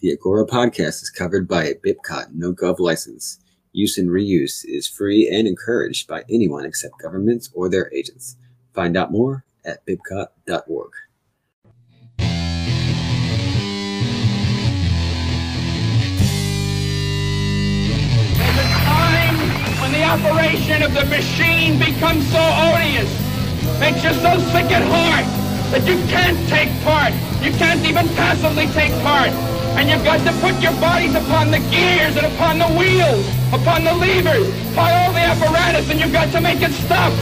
The Agora podcast is covered by a BIPCOT no gov license. Use and reuse is free and encouraged by anyone except governments or their agents. Find out more at time when the operation of the machine becomes so odious, makes you so sick at heart that you can't take part. You can't even passively take part. And you've got to put your bodies upon the gears and upon the wheels, upon the levers, upon all the apparatus, and you've got to make it stop.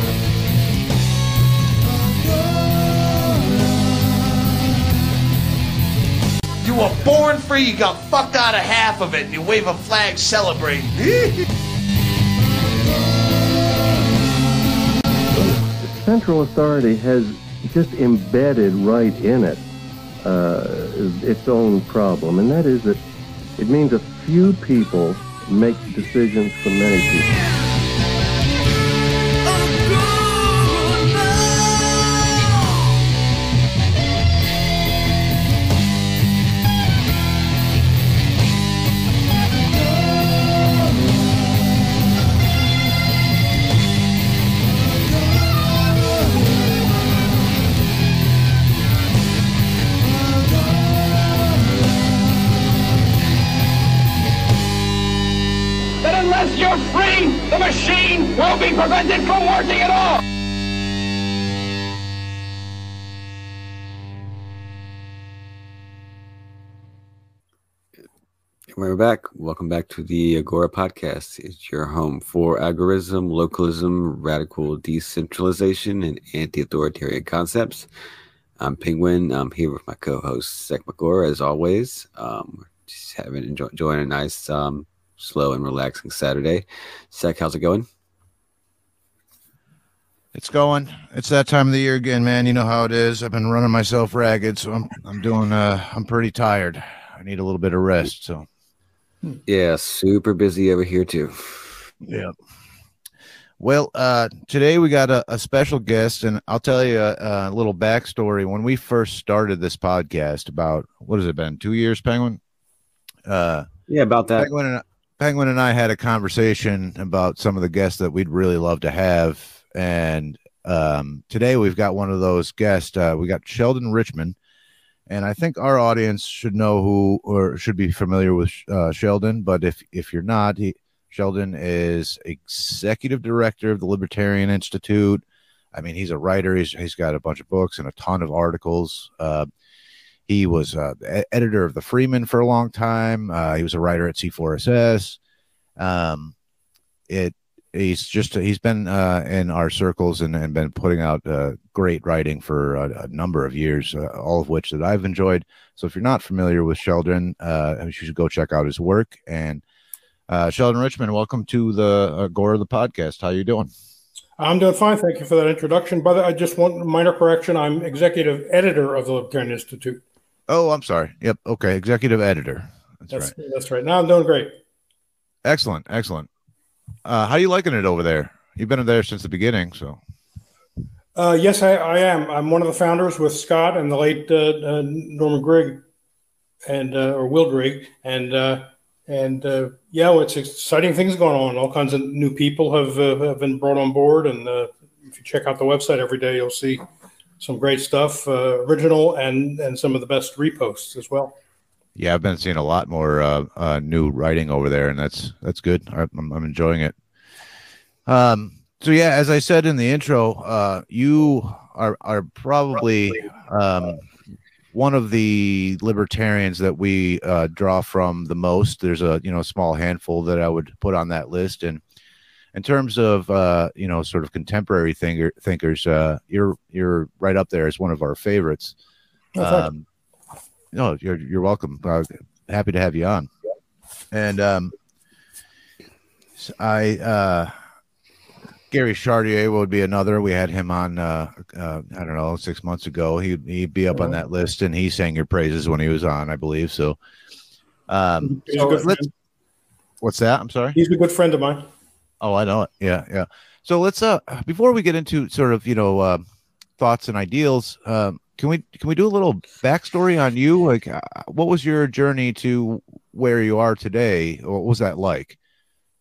You were born free, you got fucked out of half of it, and you wave a flag celebrating. central authority has just embedded right in it uh, its own problem, and that is that it means a few people make decisions for many people. We're back. Welcome back to the Agora podcast. It's your home for agorism, localism, radical decentralization, and anti authoritarian concepts. I'm Penguin. I'm here with my co host, Sek Magora, as always. Um, just having enjoy, enjoying a nice, um, slow, and relaxing Saturday. Sek, how's it going? It's going. It's that time of the year again, man. You know how it is. I've been running myself ragged, so I'm I'm doing uh I'm pretty tired. I need a little bit of rest, so Yeah, super busy over here, too. yeah. Well, uh today we got a, a special guest and I'll tell you a, a little backstory. When we first started this podcast about what has it been? 2 years, Penguin? Uh Yeah, about that. Penguin and Penguin and I had a conversation about some of the guests that we'd really love to have, and um, today we've got one of those guests. Uh, we got Sheldon Richman, and I think our audience should know who or should be familiar with uh, Sheldon. But if if you're not, he, Sheldon is executive director of the Libertarian Institute. I mean, he's a writer. He's he's got a bunch of books and a ton of articles. Uh, he was uh, editor of the Freeman for a long time. Uh, he was a writer at C4SS. Um, it he's just he's been uh, in our circles and, and been putting out uh, great writing for a, a number of years, uh, all of which that I've enjoyed. So if you're not familiar with Sheldon, uh, you should go check out his work. And uh, Sheldon Richman, welcome to the Agora the podcast. How are you doing? I'm doing fine. Thank you for that introduction. By the way, I just want minor correction. I'm executive editor of the Libertarian Institute. Oh, I'm sorry. Yep. Okay. Executive editor. That's, That's right. that's right. Now I'm doing great. Excellent. Excellent. Uh, how you liking it over there? You've been there since the beginning, so Uh, yes, I, I am. I'm one of the founders with Scott and the late uh, uh, Norman Grigg, and uh, or Will Grigg, and uh, and yeah, well, it's exciting things going on. All kinds of new people have have been brought on board, and if you check out the website every day, you'll see some great stuff, original and and some of the best reposts as well. Yeah, I've been seeing a lot more uh, uh, new writing over there, and that's that's good. I'm, I'm enjoying it. Um. So yeah, as I said in the intro, uh, you are are probably um, one of the libertarians that we uh, draw from the most. There's a you know small handful that I would put on that list, and in terms of uh, you know sort of contemporary thinker, thinkers, uh, you're you're right up there as one of our favorites. Um, no, you're you're welcome. Uh, happy to have you on. And um, s- I uh, Gary Chartier would be another. We had him on. Uh, uh, I don't know, six months ago. He he'd be up on that list, and he sang your praises when he was on, I believe. So, um, so let's. What's that? I'm sorry. He's a good friend of mine. Oh, I know it. Yeah, yeah. So let's uh before we get into sort of you know uh, thoughts and ideals, um, can we can we do a little backstory on you? Like, uh, what was your journey to where you are today? What was that like?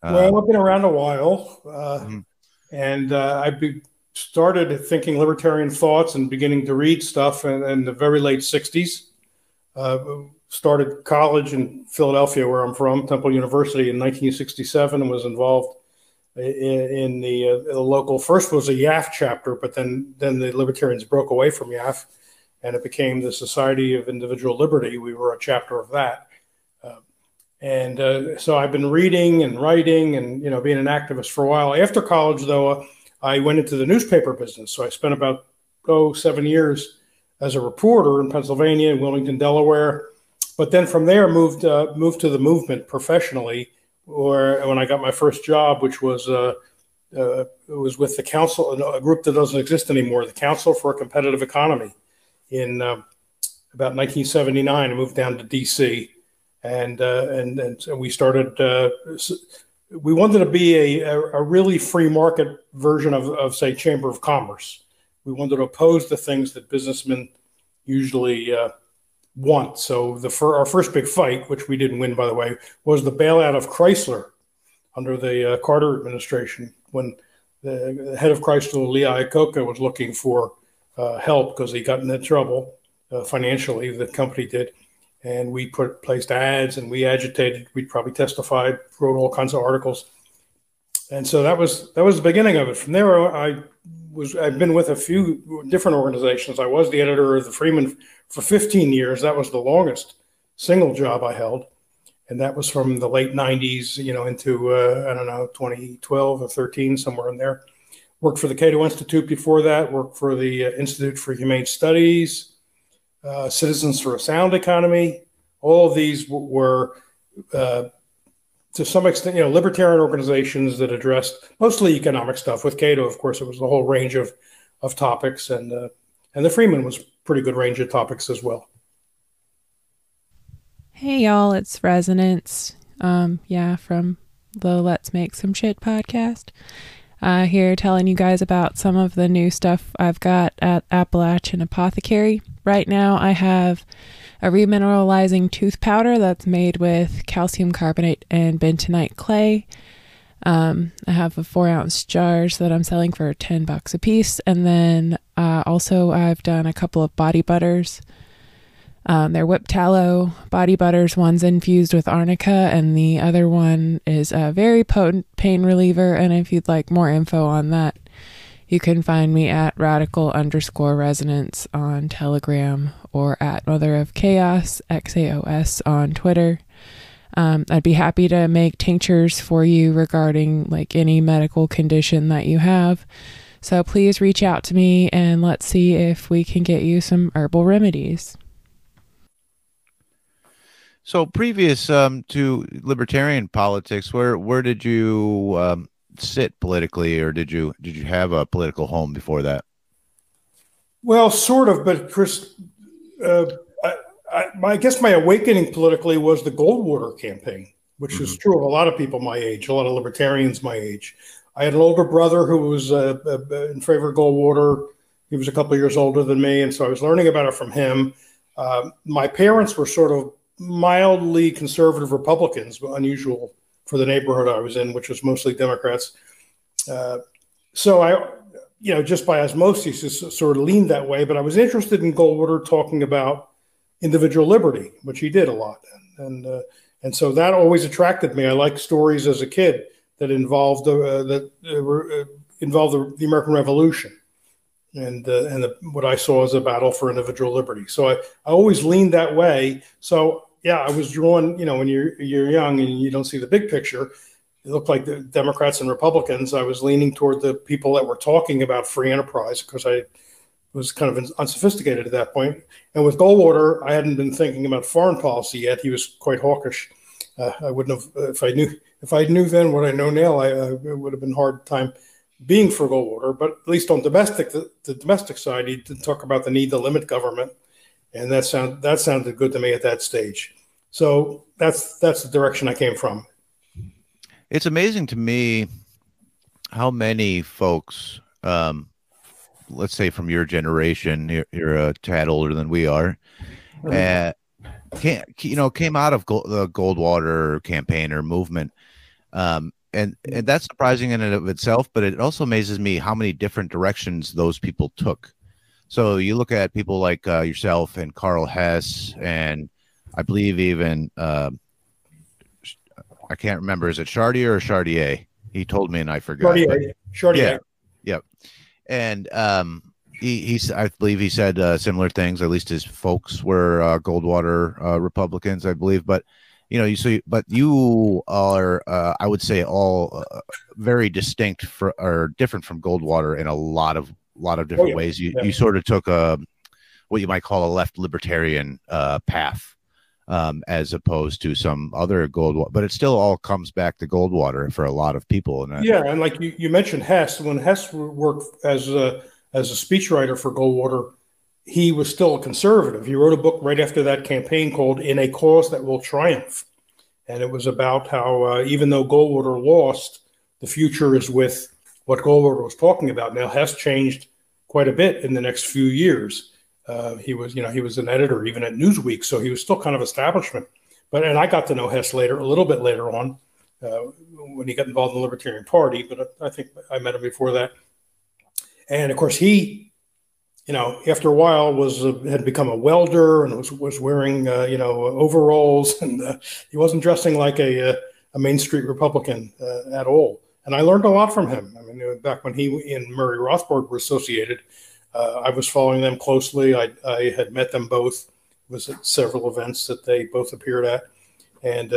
well, I've been around a while, uh, mm-hmm. and uh, I be, started thinking libertarian thoughts and beginning to read stuff in, in the very late '60s. Uh, started college in Philadelphia, where I'm from, Temple University, in 1967, and was involved in, in the, uh, the, local. First was a YAF chapter, but then then the libertarians broke away from YAF, and it became the Society of Individual Liberty. We were a chapter of that. Uh, and uh, so I've been reading and writing and you know being an activist for a while. After college, though, uh, I went into the newspaper business. So I spent about oh seven years as a reporter in Pennsylvania, in Wilmington, Delaware. But then from there, moved uh, moved to the movement professionally. Or when I got my first job, which was uh, uh, was with the council, a group that doesn't exist anymore, the Council for a Competitive Economy. In uh, about 1979, I moved down to D.C. and uh, and and so we started. Uh, we wanted to be a, a, really free market version of, of, say, Chamber of Commerce. We wanted to oppose the things that businessmen usually uh, want. So the fir- our first big fight, which we didn't win, by the way, was the bailout of Chrysler under the uh, Carter administration when the, the, head of Chrysler, Lee Iacocca, was looking for uh, help because he got into trouble uh, financially. The company did, and we put placed ads and we agitated. We probably testified, wrote all kinds of articles, and so that was that was the beginning of it. From there, I was I've been with a few different organizations. I was the editor of the Freeman for 15 years. That was the longest single job I held, and that was from the late 90s, you know, into uh, I don't know 2012 or 13 somewhere in there. Worked for the Cato Institute before that. Worked for the uh, Institute for Humane Studies, uh, Citizens for a Sound Economy. All of these w- were uh, to some extent, you know, libertarian organizations that addressed mostly economic stuff. With Cato, of course, it was the whole range of of topics, and uh, and the Freeman was pretty good range of topics as well. Hey y'all, it's Resonance. Um, yeah, from the Let's Make Some Shit podcast. Uh, here telling you guys about some of the new stuff I've got at Appalachian Apothecary. Right now, I have a remineralizing tooth powder that's made with calcium carbonate and bentonite clay. Um, I have a four ounce jars that I'm selling for 10 bucks a piece. And then uh, also, I've done a couple of body butters. Um, they're whipped tallow body butters. One's infused with arnica, and the other one is a very potent pain reliever. And if you'd like more info on that, you can find me at radical underscore resonance on Telegram or at Mother of Chaos, XAOS on Twitter. Um, I'd be happy to make tinctures for you regarding like any medical condition that you have. So please reach out to me and let's see if we can get you some herbal remedies. So previous um, to libertarian politics, where where did you um, sit politically, or did you did you have a political home before that? Well, sort of, but Chris, uh, I, I, I, guess my awakening politically was the Goldwater campaign, which mm-hmm. is true of a lot of people my age, a lot of libertarians my age. I had an older brother who was uh, uh, in favor of Goldwater. He was a couple years older than me, and so I was learning about it from him. Um, my parents were sort of mildly conservative Republicans, unusual for the neighborhood I was in, which was mostly Democrats. Uh, so I, you know, just by osmosis, just sort of leaned that way. But I was interested in Goldwater talking about individual liberty, which he did a lot, and and, uh, and so that always attracted me. I liked stories as a kid that involved uh, that uh, involved the, the, American Revolution, and uh, and the, what I saw as a battle for individual liberty. So I, I always leaned that way. So yeah, I was drawn. You know, when you're you're young and you don't see the big picture, it looked like the Democrats and Republicans. I was leaning toward the people that were talking about free enterprise because I was kind of unsophisticated at that point. And with Goldwater, I hadn't been thinking about foreign policy yet. He was quite hawkish. Uh, I wouldn't have if I knew if I knew then what I know now. I, uh, it would have been hard time being for Goldwater. But at least on domestic the, the domestic side, he did talk about the need to limit government and that sound that sounded good to me at that stage. So that's that's the direction I came from. It's amazing to me how many folks um, let's say from your generation, you're, you're a tad older than we are, uh, came, you know, came out of Gold, the Goldwater campaign or movement. Um, and, and that's surprising in and of itself, but it also amazes me how many different directions those people took. So you look at people like uh, yourself and Karl Hess, and I believe even uh, I can't remember. Is it Chartier or Chartier? He told me, and I forgot. Chartier. Chartier. Yeah. Yep. And um, he, he's, I believe he said uh, similar things. At least his folks were uh, Goldwater uh, Republicans, I believe. But you know, you see, but you are, uh, I would say, all uh, very distinct for or different from Goldwater in a lot of lot of different oh, yeah. ways. You yeah. you sort of took a what you might call a left libertarian uh, path. Um, as opposed to some other gold, but it still all comes back to Goldwater for a lot of people. And yeah, and like you, you mentioned Hess, when Hess worked as a as a speechwriter for Goldwater, he was still a conservative. He wrote a book right after that campaign called "In a Cause That Will Triumph," and it was about how uh, even though Goldwater lost, the future is with what Goldwater was talking about. Now Hess changed quite a bit in the next few years. Uh, he was, you know, he was an editor even at Newsweek, so he was still kind of establishment. But and I got to know Hess later, a little bit later on, uh, when he got involved in the Libertarian Party. But I think I met him before that. And of course, he, you know, after a while was had become a welder and was was wearing uh, you know overalls, and uh, he wasn't dressing like a a Main Street Republican at all. And I learned a lot from him. I mean, back when he and Murray Rothbard were associated, I was following them closely. I, I had met them both. Was at several events that they both appeared at, and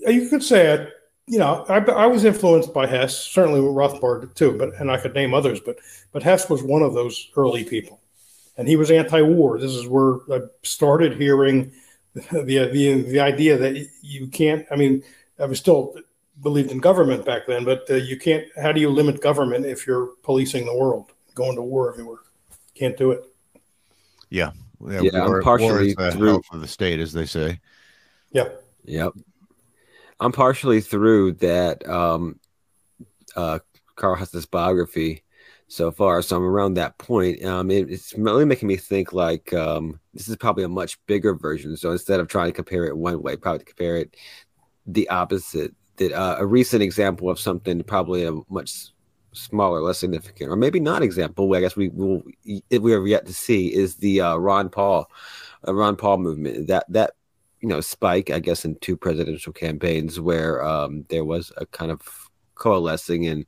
you could say I you know, I, I, was influenced by Hess, certainly Rothbard too, but and I could name others, but but Hess was one of those early people, and he was anti-war. This is where I started hearing the the the idea that you can't. I mean, I was still believed in government back then, but uh, you can't. How do you limit government if you're policing the world, going to war everywhere? Can't do it. Yeah, yeah. yeah war, I'm partially through for the state, as they say. Yep. Yep. I'm partially through that um, uh, Karl Hess's biography so far, so I'm around that point. Um, it, it's really making me think like um, this is probably a much bigger version. So instead of trying to compare it one way, probably compare it the opposite. That uh, a recent example of something probably a much smaller, less significant, or maybe not example. I guess we will we have yet to see is the uh, Ron Paul, uh, Ron Paul movement. That that you know spike i guess in two presidential campaigns where um, there was a kind of coalescing and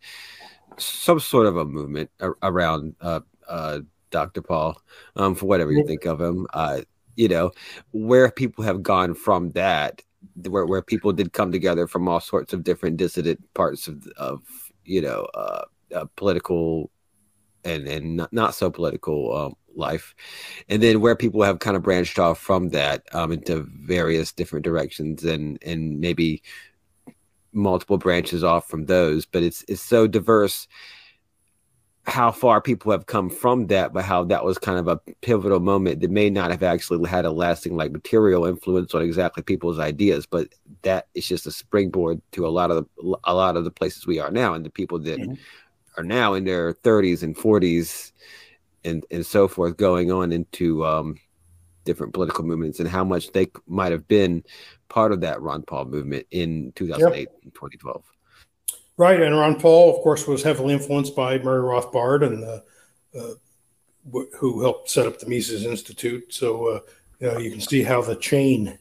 some sort of a movement around uh, uh, dr paul um, for whatever you think of him uh, you know where people have gone from that where, where people did come together from all sorts of different dissident parts of, of you know uh, uh, political and and not, not so political um, life, and then where people have kind of branched off from that um, into various different directions, and and maybe multiple branches off from those. But it's it's so diverse how far people have come from that, but how that was kind of a pivotal moment that may not have actually had a lasting like material influence on exactly people's ideas, but that is just a springboard to a lot of the, a lot of the places we are now and the people that mm-hmm. Are now in their 30s and 40s and and so forth going on into um, different political movements and how much they might have been part of that Ron Paul movement in 2008 yep. and 2012. Right, and Ron Paul, of course, was heavily influenced by Murray Rothbard and uh, uh, who helped set up the Mises Institute. So uh, you know you can see how the chain,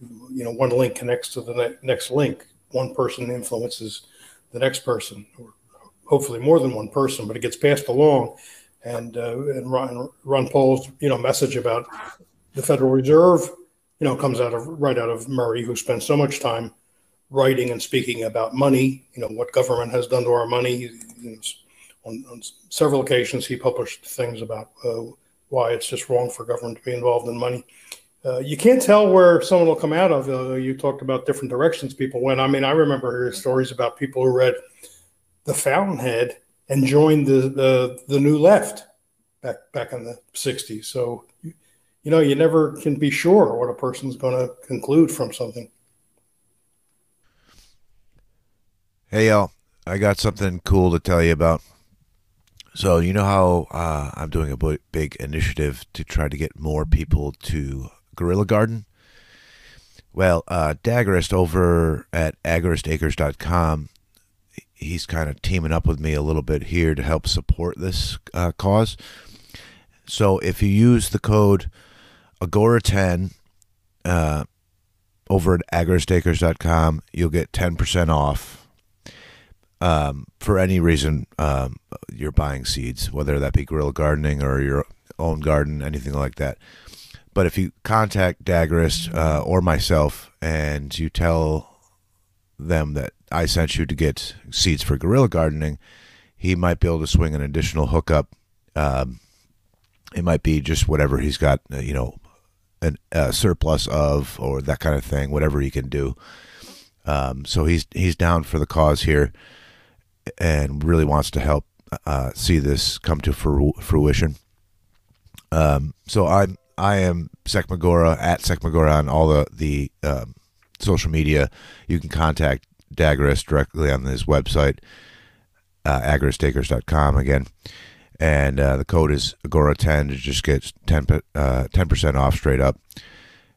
you know, one link connects to the ne- next link. One person influences the next person, or hopefully more than one person, but it gets passed along and uh, and Ron, Ron Paul's you know message about the Federal Reserve, you know, comes out of right out of Murray, who spent so much time writing and speaking about money. You know what government has done to our money. On, on, several occasions, he published things about uh, why it's just wrong for government to be involved in money. Uh, you can't tell where someone will come out of. Uh, you talked about different directions people went. I mean, I remember hearing stories about people who read The Fountainhead and joined the, the, the new left back back in the 60s. So, you, know, you never can be sure what a person's going to conclude from something. Hey, y'all, I got something cool to tell you about. So you know how uh, I'm doing a big initiative to try to get more people to Guerrilla Garden. Well, uh, Daggerist over at agaristacres.com, he's kind of teaming up with me a little bit here to help support this uh, cause. So if you use the code Agora10 uh, over at agaristacres.com, you'll get 10% off um, for any reason um, you're buying seeds, whether that be guerrilla gardening or your own garden, anything like that. But if you contact Daggerist uh, or myself and you tell them that I sent you to get seeds for guerrilla gardening, he might be able to swing an additional hookup. Um, it might be just whatever he's got, uh, you know, a surplus of or that kind of thing, whatever he can do. Um, so he's he's down for the cause here and really wants to help uh, see this come to fruition. Um, so I'm I am Secmagora at Secmagora on all the the um, social media. You can contact Daggerist directly on his website, uh, agaristacres.com again. And uh, the code is Agora10 to just get 10, uh, 10% off straight up.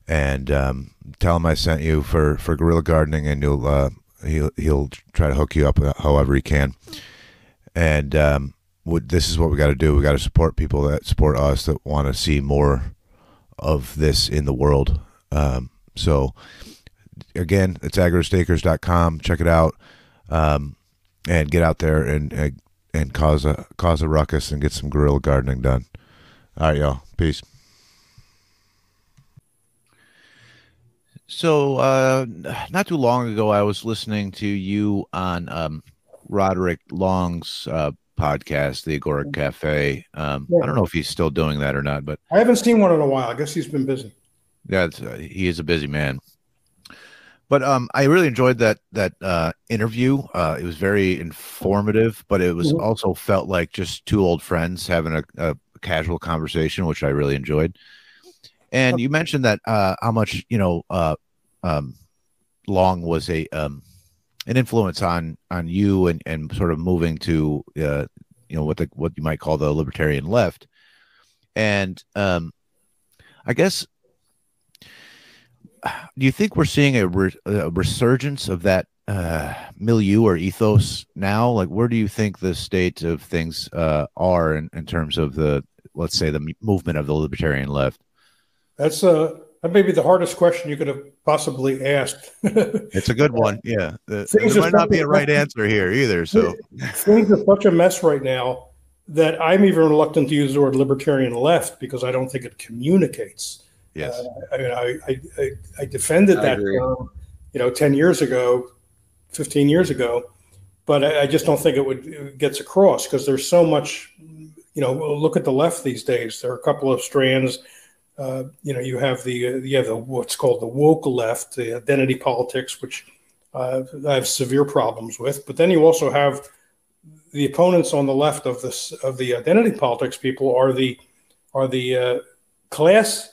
And um, tell him I sent you for, for Guerrilla Gardening, and you'll uh, he'll he'll try to hook you up however he can. And um, this is what we got to do. We got to support people that support us that want to see more of this in the world. Um, so again, it's agaristacres.com. Check it out, um, and get out there and and cause a cause a ruckus and get some guerrilla gardening done. All right, y'all. Peace. So, uh, not too long ago, I was listening to you on um, Roderick Long's uh, podcast, The Agora Cafe. Um, yeah. I don't know if he's still doing that or not, but I haven't seen one in a while. I guess he's been busy. Yeah, uh, he is a busy man. But um, I really enjoyed that that uh, interview. Uh, it was very informative, but it was mm-hmm. also felt like just two old friends having a, a casual conversation, which I really enjoyed. And you mentioned that uh, how much you know uh, um, Long was a um, an influence on on you and and sort of moving to uh, you know what the what you might call the libertarian left. And um, I guess do you think we're seeing a, re- a resurgence of that uh, milieu or ethos now? Like, where do you think the state of things uh, are in, in terms of the, let's say, the movement of the libertarian left? That's uh, that may be the hardest question you could have possibly asked. it's a good one. Yeah, there might not be a right answer here either. So things are such a mess right now that I'm even reluctant to use the word libertarian left because I don't think it communicates. Yes, uh, I mean, I I, I, I defended that term, you know, ten years ago, fifteen years ago, but I, I just don't think it would it gets across because there's so much. You know, look at the left these days. There are a couple of strands uh, you know, you have the uh, you have the what's called the woke left, the identity politics, which uh, I have severe problems with. But then you also have the opponents on the left of this of the identity politics people are the are the uh, class.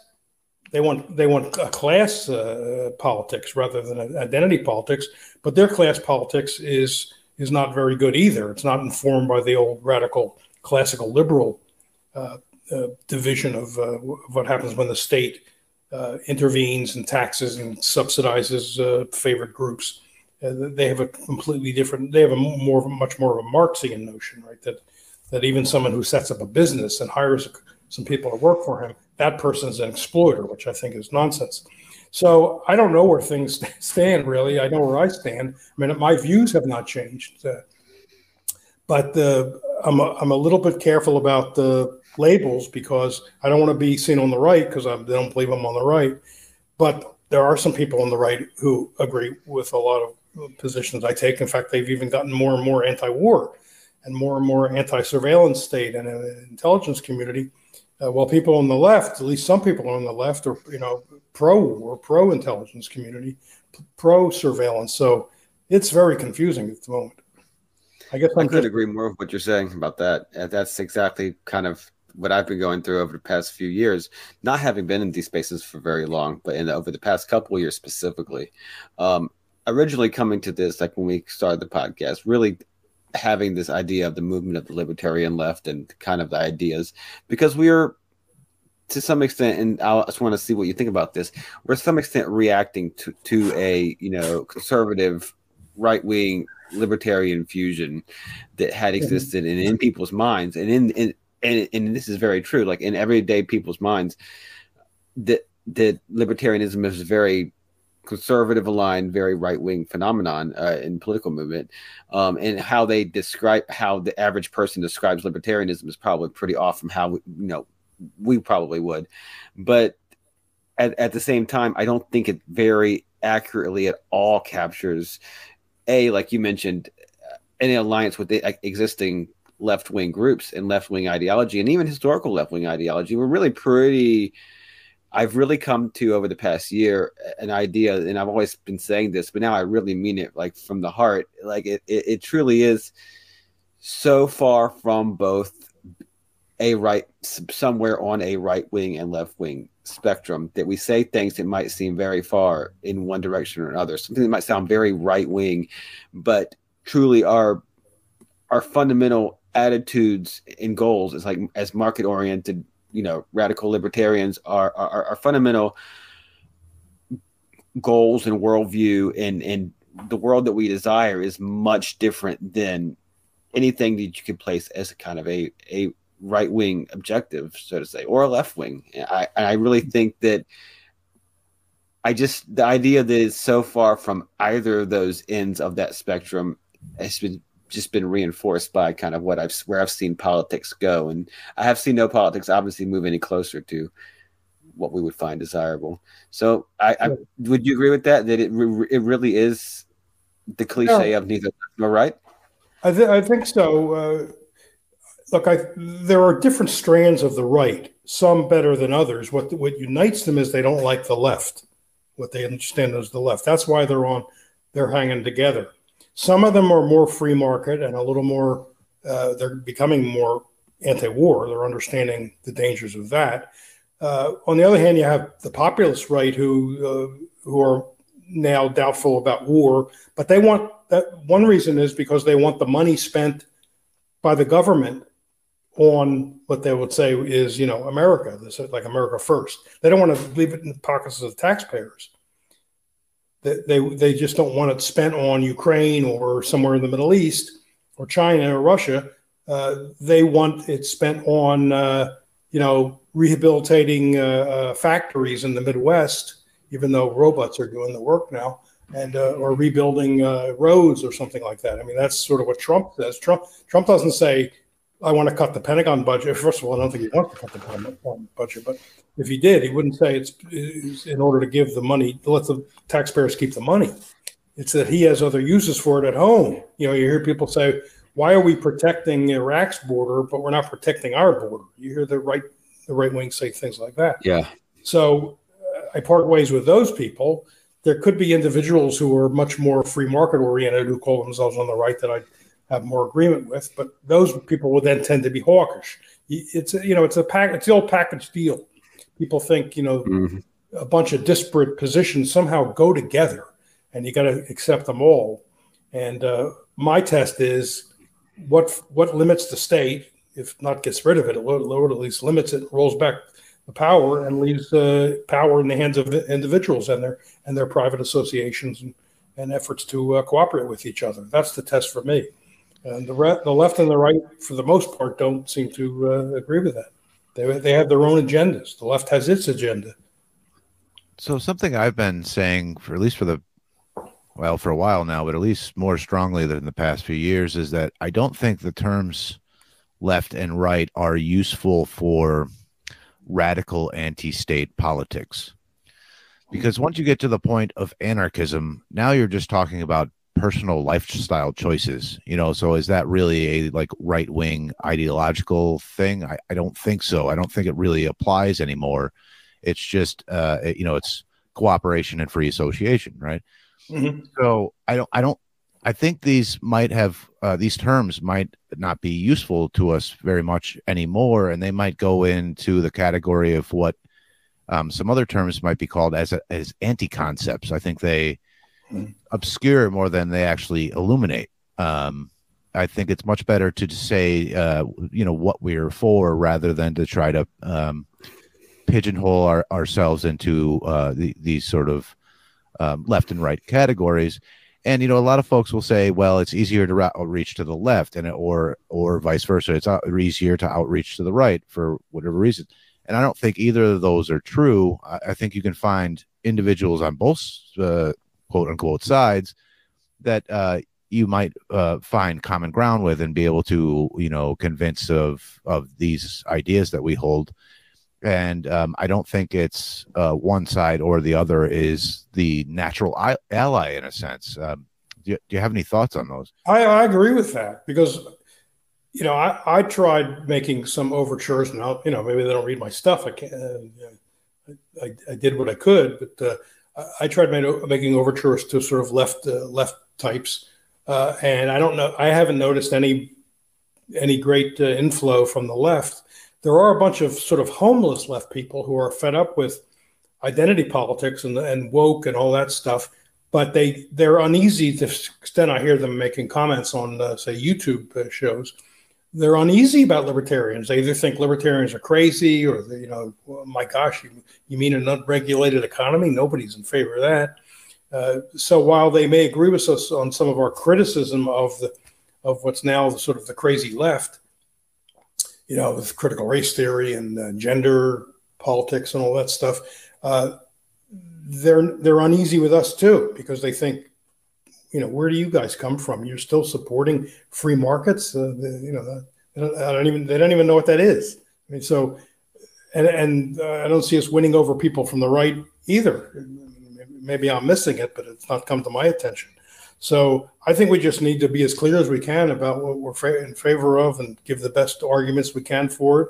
They want they want a class uh, politics rather than identity politics. But their class politics is is not very good either. It's not informed by the old radical classical liberal uh, uh, division of, uh, what happens when the state uh, intervenes and taxes and subsidizes uh, favorite groups. they have a completely different. They have a more, much more of a Marxian notion, right? That that even someone who sets up a business and hires some people to work for him, that person is an exploiter, which I think is nonsense. So I don't know where things stand really. I know where I stand. I mean, my views have not changed, uh, but uh, I'm a, I'm a little bit careful about the labels because I don't want to be seen on the right because I don't believe I'm on the right. But there are some people on the right who agree with a lot of positions I take. In fact, they've even gotten more and more anti-war and more and more anti-surveillance state and an intelligence community. Uh, while people on the left, at least some people on the left, are you know pro or pro intelligence community, pro surveillance. So it's very confusing at the moment. I guess I'm i could just, agree more with what you're saying about that. That's exactly kind of what I've been going through over the past few years, not having been in these spaces for very long, but in over the past couple years specifically. Um, originally coming to this, like when we started the podcast, really having this idea of the movement of the libertarian left and kind of the ideas because we are to some extent and i just want to see what you think about this we're to some extent reacting to to a you know conservative right wing libertarian fusion that had existed and in people's minds and in, in and, and this is very true like in everyday people's minds that that libertarianism is very conservative aligned, very right wing phenomenon uh, in political movement, um, and how they describe how the average person describes libertarianism is probably pretty off from how we, you know we probably would, but at, at the same time, I don't think it very accurately at all captures a like you mentioned uh, any alliance with the existing left wing groups and left wing ideology and even historical left wing ideology. We're really pretty I've really come to over the past year an idea, and I've always been saying this, but now I really mean it, like from the heart. Like it, it, it truly is so far from both a right, somewhere on a right wing and left wing spectrum that we say things that might seem very far in one direction or another. Something that might sound very right wing, but truly our our fundamental attitudes and goals is like as market oriented you know radical libertarians are are, are fundamental goals and worldview and and the world that we desire is much different than anything that you could place as a kind of a a right wing objective, so to say, or a left wing. I I really think that I just the idea that it's so far from either of those ends of that spectrum has been just been reinforced by kind of what I've where I've seen politics go, and I have seen no politics obviously move any closer to what we would find desirable. So, I, I would you agree with that? That it re- it really is the cliche yeah. of neither left nor right. I, th- I think so. Uh, look, I, there are different strands of the right, some better than others. What what unites them is they don't like the left. What they understand as the left. That's why they're on. They're hanging together. Some of them are more free market and a little more, uh, they're becoming more anti war. They're understanding the dangers of that. Uh, on the other hand, you have the populist right who, uh, who are now doubtful about war, but they want that. One reason is because they want the money spent by the government on what they would say is, you know, America, this like America first. They don't want to leave it in the pockets of the taxpayers they, they just don't want it spent on Ukraine or somewhere in the Middle East or China or Russia. Uh, they want it spent on uh, you know rehabilitating uh, uh factories in the Midwest, even though robots are doing the work now, and uh, or rebuilding uh, roads or something like that. I mean, that's sort of what Trump says. Trump Trump doesn't say I want to cut the Pentagon budget. First of all, I don't think he wants to cut the Pentagon budget, but if he did, he wouldn't say it's, it's in order to give the money, let the taxpayers keep the money. It's that he has other uses for it at home. You know, you hear people say, "Why are we protecting Iraq's border, but we're not protecting our border?" You hear the right the right wing say things like that. Yeah. So uh, I part ways with those people. There could be individuals who are much more free market oriented who call themselves on the right that I have more agreement with, but those people would then tend to be hawkish. It's a, you know it's a pack it's the old package deal people think you know mm-hmm. a bunch of disparate positions somehow go together, and you got to accept them all. And uh, my test is what what limits the state, if not gets rid of it, or at least limits it, rolls back the power, and leaves uh, power in the hands of individuals and their and their private associations and, and efforts to uh, cooperate with each other. That's the test for me. And the, re- the left and the right, for the most part, don't seem to uh, agree with that. They, they have their own agendas. The left has its agenda. So something I've been saying for at least for the well for a while now, but at least more strongly than the past few years is that I don't think the terms left and right are useful for radical anti-state politics. Because once you get to the point of anarchism, now you're just talking about personal lifestyle choices you know so is that really a like right wing ideological thing? I, I don't think so. I don't think it really applies anymore. It's just uh you know it's cooperation and free association right? Mm-hmm. so i don't i don't i think these might have uh, these terms might not be useful to us very much anymore and they might go into the category of what um, some other terms might be called as a, as anti concepts i think they obscure more than they actually illuminate. Um, I think it's much better to say, uh, you know, what we're for rather than to try to um, pigeonhole our, ourselves into uh, the, these sort of um, left and right categories. And you know, a lot of folks will say, "Well, it's easier to outreach to the left," and or or vice versa. It's easier to outreach to the right for whatever reason. And I don't think either of those are true. I, I think you can find individuals on both uh, quote unquote sides that uh, you might uh, find common ground with and be able to you know convince of of these ideas that we hold. And um, i don't think it's uh, one side or the other is the natural I- ally in a sense. Um, do, you, do, you, have any thoughts on those? I, I agree with that because you know I, I tried making some overtures now you know maybe they don't read my stuff. I can't uh, I, I, did what i could but uh, I tried making overtures to sort of left uh, left types uh, and I don't know. I haven't noticed any any great uh, inflow from the left. There are a bunch of sort of homeless left people who are fed up with identity politics and, and woke and all that stuff, but they they're uneasy to the extent I hear them making comments on uh, say YouTube uh, shows. They're uneasy about libertarians. They either think libertarians are crazy, or they, you know, oh my gosh, you, you mean an unregulated economy? Nobody's in favor of that. Uh, so while they may agree with us on some of our criticism of the of what's now the sort of the crazy left, you know, with critical race theory and uh, gender politics and all that stuff, uh, they're they're uneasy with us too because they think, you know, where do you guys come from? You're still supporting free markets, uh, the, you know. I don't, I don't even they don't even know what that is. I mean, so and and uh, I don't see us winning over people from the right either maybe I'm missing it, but it's not come to my attention. So I think we just need to be as clear as we can about what we're in favor of and give the best arguments we can for it.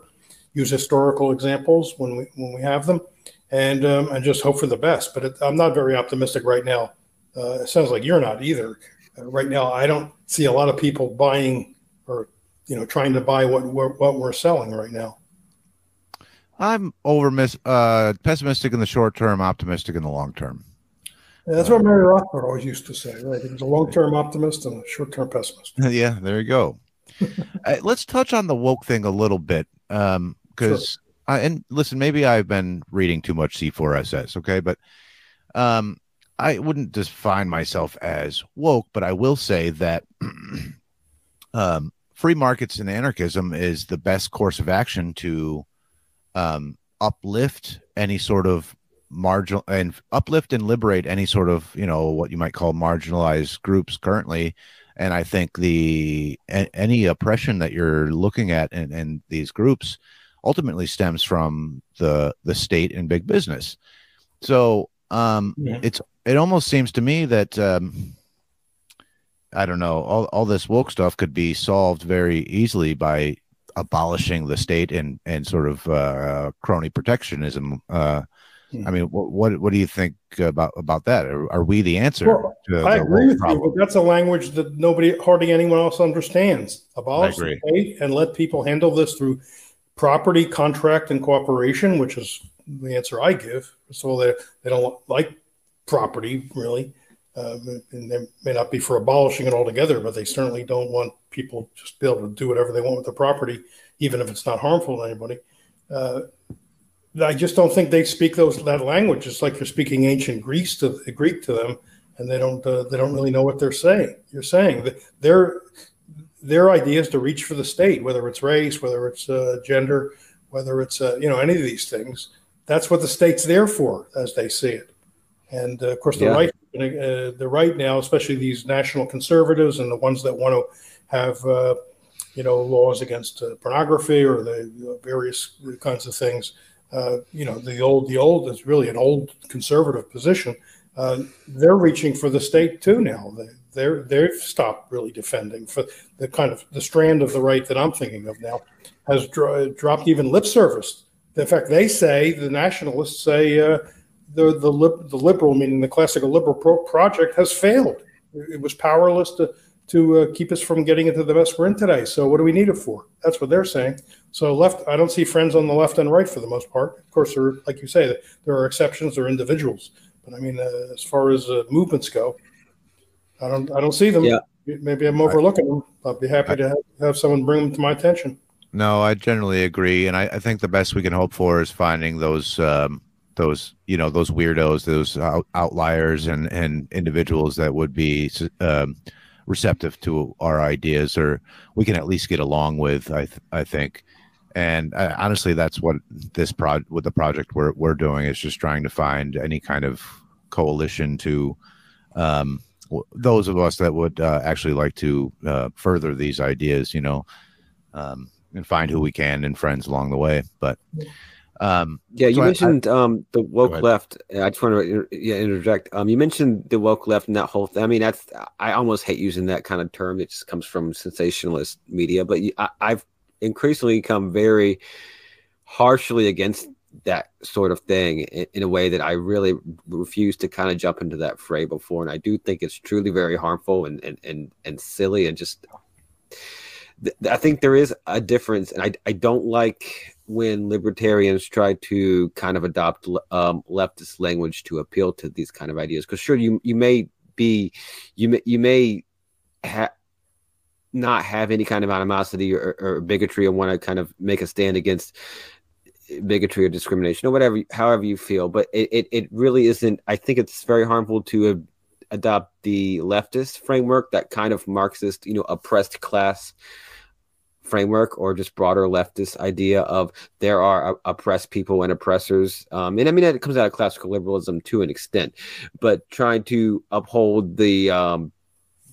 Use historical examples when we when we have them, and um, and just hope for the best. But it, I'm not very optimistic right now. Uh, it sounds like you're not either. Uh, right now, I don't see a lot of people buying or you know trying to buy what we're, what we're selling right now. I'm over mis- uh, pessimistic in the short term, optimistic in the long term. Yeah, that's what Murray Rothbard always used to say, right? He was a long-term optimist and a short-term pessimist. yeah, there you go. uh, let's touch on the woke thing a little bit, because um, sure. and listen, maybe I've been reading too much C4SS, okay, but um, I wouldn't define myself as woke, but I will say that um, free markets and anarchism is the best course of action to um, uplift any sort of marginal and uplift and liberate any sort of you know what you might call marginalized groups currently and i think the any oppression that you're looking at in, in these groups ultimately stems from the the state and big business so um yeah. it's it almost seems to me that um i don't know all, all this woke stuff could be solved very easily by abolishing the state and and sort of uh crony protectionism uh Hmm. I mean, what, what, what do you think about about that? Are, are we the answer? Well, I agree with problem? you, but that's a language that nobody, hardly anyone else understands. Abolish the state and let people handle this through property, contract, and cooperation, which is the answer I give. So they they don't like property really, uh, and they may not be for abolishing it altogether, but they certainly don't want people just be able to do whatever they want with the property, even if it's not harmful to anybody. Uh, I just don't think they speak those that language. It's like you're speaking ancient Greece to Greek to them, and they don't uh, they don't really know what they're saying. You're saying their their idea is to reach for the state, whether it's race, whether it's uh, gender, whether it's uh, you know any of these things. That's what the state's there for, as they see it. And uh, of course, the yeah. right uh, the right now, especially these national conservatives and the ones that want to have uh, you know laws against pornography or the various kinds of things uh, you know, the old, the old is really an old conservative position. Uh, they're reaching for the state too now. They, they're they've stopped really defending for the kind of the strand of the right that I'm thinking of now has dro- dropped even lip service. In fact, they say the nationalists say uh, the the, lib- the liberal, meaning the classical liberal pro- project, has failed. It was powerless to to uh, keep us from getting into the mess we're in today. So what do we need it for? That's what they're saying. So left, I don't see friends on the left and right for the most part. Of course, there, like you say, there are exceptions. There are individuals, but I mean, uh, as far as uh, movements go, I don't, I don't see them. Yeah. maybe I'm overlooking them. I'll be happy to have, have someone bring them to my attention. No, I generally agree, and I, I think the best we can hope for is finding those um, those you know those weirdos, those out, outliers, and and individuals that would be um, receptive to our ideas, or we can at least get along with. I th- I think, and uh, honestly, that's what this pro with the project we're we're doing is just trying to find any kind of coalition to um, those of us that would uh, actually like to uh, further these ideas. You know. Um, and find who we can and friends along the way. But um, yeah, you so mentioned I, um, the woke left. I just want to yeah, interject. Um, you mentioned the woke left and that whole thing. I mean, that's I almost hate using that kind of term. It just comes from sensationalist media. But I, I've increasingly come very harshly against that sort of thing in, in, a way that I really refuse to kind of jump into that fray before. And I do think it's truly very harmful and and and, and silly and just I think there is a difference, and I I don't like when libertarians try to kind of adopt um, leftist language to appeal to these kind of ideas. Because sure, you you may be you may you may have not have any kind of animosity or, or bigotry or want to kind of make a stand against bigotry or discrimination or whatever however you feel but it, it, it really isn't i think it's very harmful to adopt the leftist framework that kind of marxist you know oppressed class framework or just broader leftist idea of there are oppressed people and oppressors. Um, and I mean, it comes out of classical liberalism to an extent, but trying to uphold the um,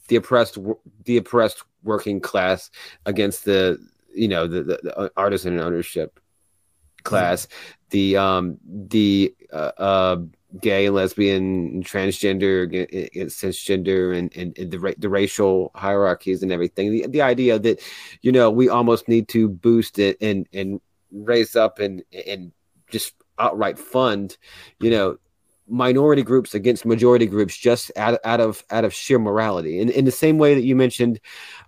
the oppressed the oppressed working class against the you know the, the, the artisan and ownership class, mm-hmm. the um, the uh, uh, gay and lesbian and transgender cisgender and, and, and, the, the racial hierarchies and everything. The, the idea that you know we almost need to boost it and and raise up and and just outright fund you know minority groups against majority groups just out, out of out of sheer morality. In, in the same way that you mentioned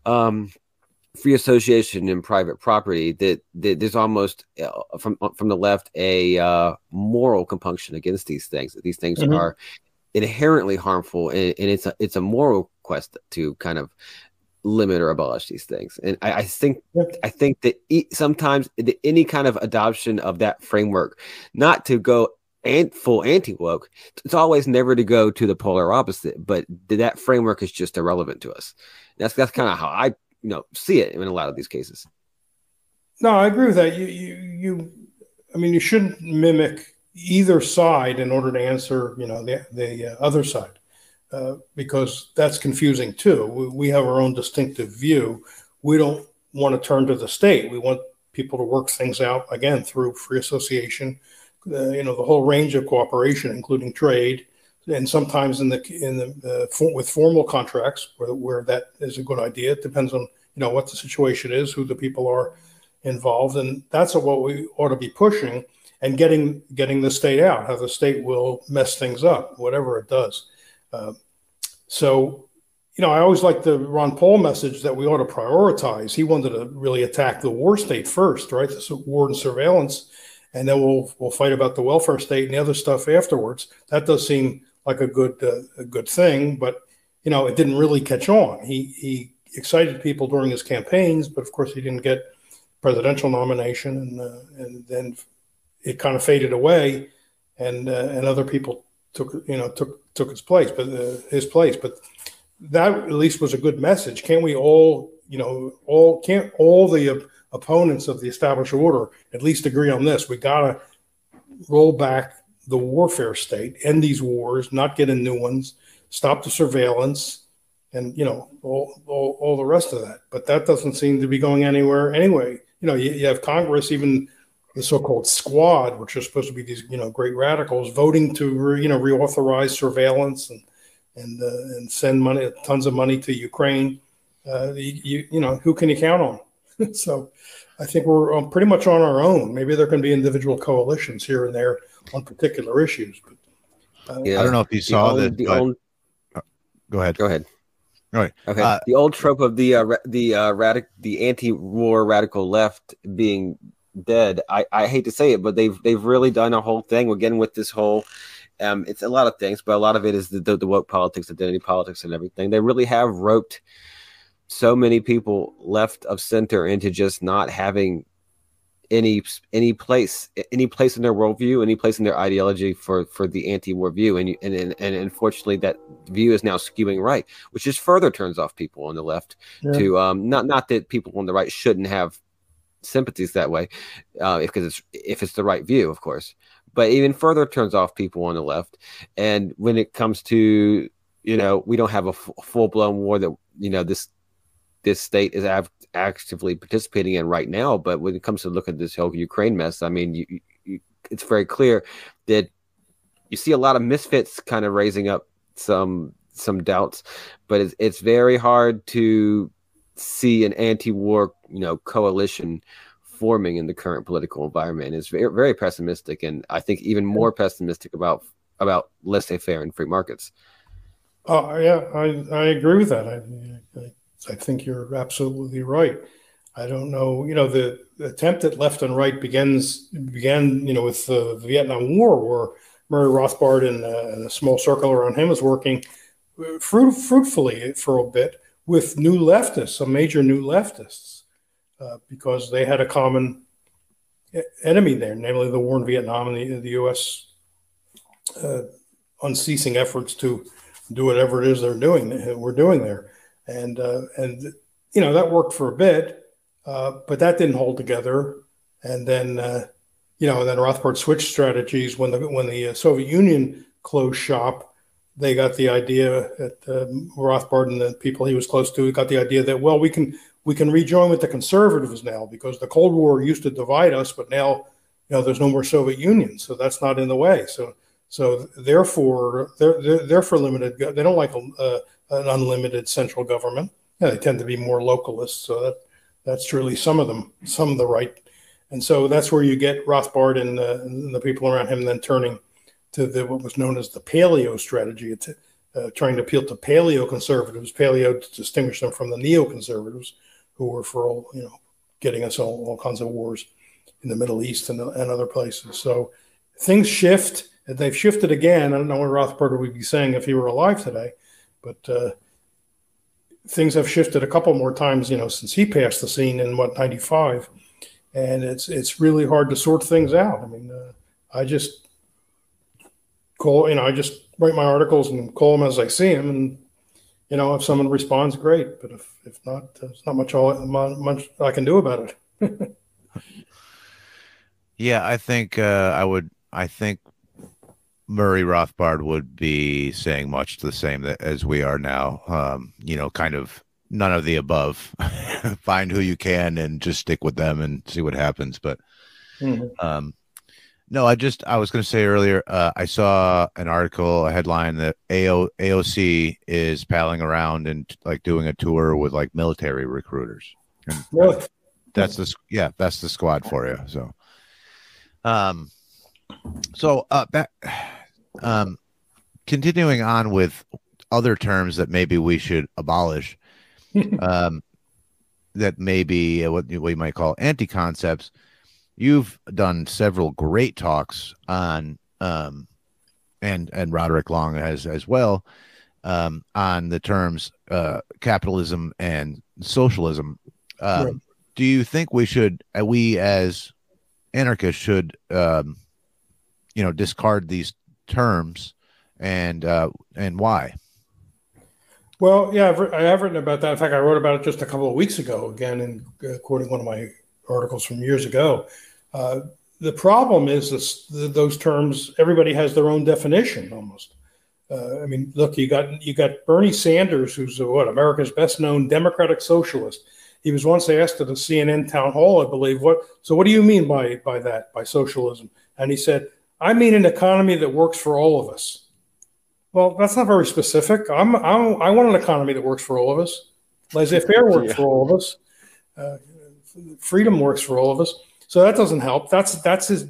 um free association and private property that, that there's almost uh, from from the left a uh, moral compunction against these things that these things mm-hmm. are inherently harmful and, and, it's a it's a moral quest to kind of limit or abolish these things and i, I think yep. i think that sometimes the, any kind of adoption of that framework not to go and full anti woke it's always never to go to the polar opposite but that framework is just irrelevant to us that's that's kind of how i you know see it in a lot of these cases. No, I agree with that. You you you I mean you shouldn't mimic either side in order to answer you know the the uh, other side uh, because that's confusing too. We, we have our own distinctive view. We don't want to turn to the state. We want people to work things out again through free association. Uh, you know the whole range of cooperation, including trade, and sometimes in the in the uh, for, with formal contracts where, where that is a good idea. It depends on you know what the situation is, who the people are involved, and that's what we ought to be pushing and getting getting the state out. How the state will mess things up, whatever it does. Uh, so. You know, I always like the Ron Paul message that we ought to prioritize. He wanted to really attack the war state first, right? The war and surveillance, and then we'll we'll fight about the welfare state and the other stuff afterwards. That does seem like a good uh, a good thing, but you know it didn't really catch on. He he excited people during his campaigns, but of course he didn't get presidential nomination, and uh, and then it kind of faded away, and uh, and other people took you know took took his place, but uh, his place. But that at least was a good message. Can't we all you know all can't all the opponents of the established order at least agree on this? We gotta roll back the warfare state, end these wars, not get in new ones, stop the surveillance, and you know all, all, all the rest of that. But that doesn't seem to be going anywhere anyway. You know, you, you have Congress, even the so-called squad, which are supposed to be these you know great radicals, voting to re, you know reauthorize surveillance and and uh, and send money, tons of money to Ukraine. Uh, you, you know, who can you count on? so I think we're um, pretty much on our own. Maybe there can be individual coalitions here and there on particular issues. But uh, yeah. I don't know if you saw that. Old... Uh, go ahead. Go ahead. All right. Okay. Uh, the old trope of the uh, ra- the uh, radic- the anti-war radical left being dead. I, I hate to say it, but they've they've really done a whole thing again with this whole. Um, it's a lot of things, but a lot of it is the, the, the woke politics, identity politics, and everything. They really have roped so many people left of center into just not having any any place any place in their worldview, any place in their ideology for for the anti-war view, and and and, and unfortunately that view is now skewing right, which just further turns off people on the left yeah. to um not not that people on the right shouldn't have sympathies that way, uh, because it's if it's the right view, of course, but even further turns off people on the left, and when it comes to you know we don't have a f- full blown war that you know this this state is av- actively participating in right now. But when it comes to look at this whole Ukraine mess, I mean, you, you, it's very clear that you see a lot of misfits kind of raising up some some doubts, but it's it's very hard to see an anti-war you know coalition forming in the current political environment. It's very very pessimistic, and I think even more pessimistic about about laissez-faire and free markets. Oh yeah, I, I agree with that. I, I I think you're absolutely right. I don't know, you know, the, the attempt at left and right begins began, you know, with the Vietnam War, where Murray Rothbard and, uh, and a small circle around him was working fruit, fruitfully for a bit with new leftists, some major new leftists, uh, because they had a common enemy there, namely the war in Vietnam and the, the U.S. Uh, unceasing efforts to do whatever it is they're doing, we're doing there and uh, and you know that worked for a bit, uh, but that didn't hold together. And then uh, you know, and then Rothbard switched strategies when the when the uh, Soviet Union closed shop. They got the idea that uh, Rothbard and the people he was close to got the idea that well we can we can rejoin with the conservatives now because the Cold War used to divide us, but now you know there's no more Soviet Union, so that's not in the way. So so therefore they're they're, they're for limited. They don't like a, an unlimited central government. Yeah, they tend to be more localist, so that that's really some of them, some of the right, and so that's where you get Rothbard and, uh, and the people around him then turning to the what was known as the paleo strategy. It's uh, trying to appeal to paleo conservatives, paleo to distinguish them from the neoconservatives, who were for all you know, getting us all, all kinds of wars in the Middle East and, and other places. So things shift. And They've shifted again. I don't know what Rothbard would be saying if he were alive today. But uh, things have shifted a couple more times, you know, since he passed the scene in what '95, and it's it's really hard to sort things out. I mean, uh, I just call, you know, I just write my articles and call them as I see them, and you know, if someone responds, great. But if if not, there's not much all much I can do about it. yeah, I think uh, I would. I think Murray Rothbard would be saying much the same as we are now. Um, you know, kind of none of the above. Find who you can and just stick with them and see what happens. But mm-hmm. um, no, I just I was going to say earlier. Uh, I saw an article, a headline that AO, AOC is palling around and like doing a tour with like military recruiters. And? That's the yeah, that's the squad for you. So, um, so uh, back um, continuing on with other terms that maybe we should abolish, um, that maybe what we might call anti concepts. You've done several great talks on, um, and and Roderick Long has as well, um, on the terms uh, capitalism and socialism. Um, right. Do you think we should, uh, we as anarchists, should, um, you know, discard these terms and uh, and why? Well, yeah, I've, I have written about that. In fact, I wrote about it just a couple of weeks ago, again, in uh, quoting one of my articles from years ago. Uh, the problem is this, the, those terms. Everybody has their own definition, almost. Uh, I mean, look, you got you got Bernie Sanders, who's what America's best known Democratic socialist. He was once asked at a CNN town hall, I believe, what. So, what do you mean by by that, by socialism? And he said, I mean an economy that works for all of us. Well, that's not very specific. I'm, I'm i want an economy that works for all of us. Laissez-faire works yeah. for all of us. Uh, freedom works for all of us. So that doesn't help. That's that's his.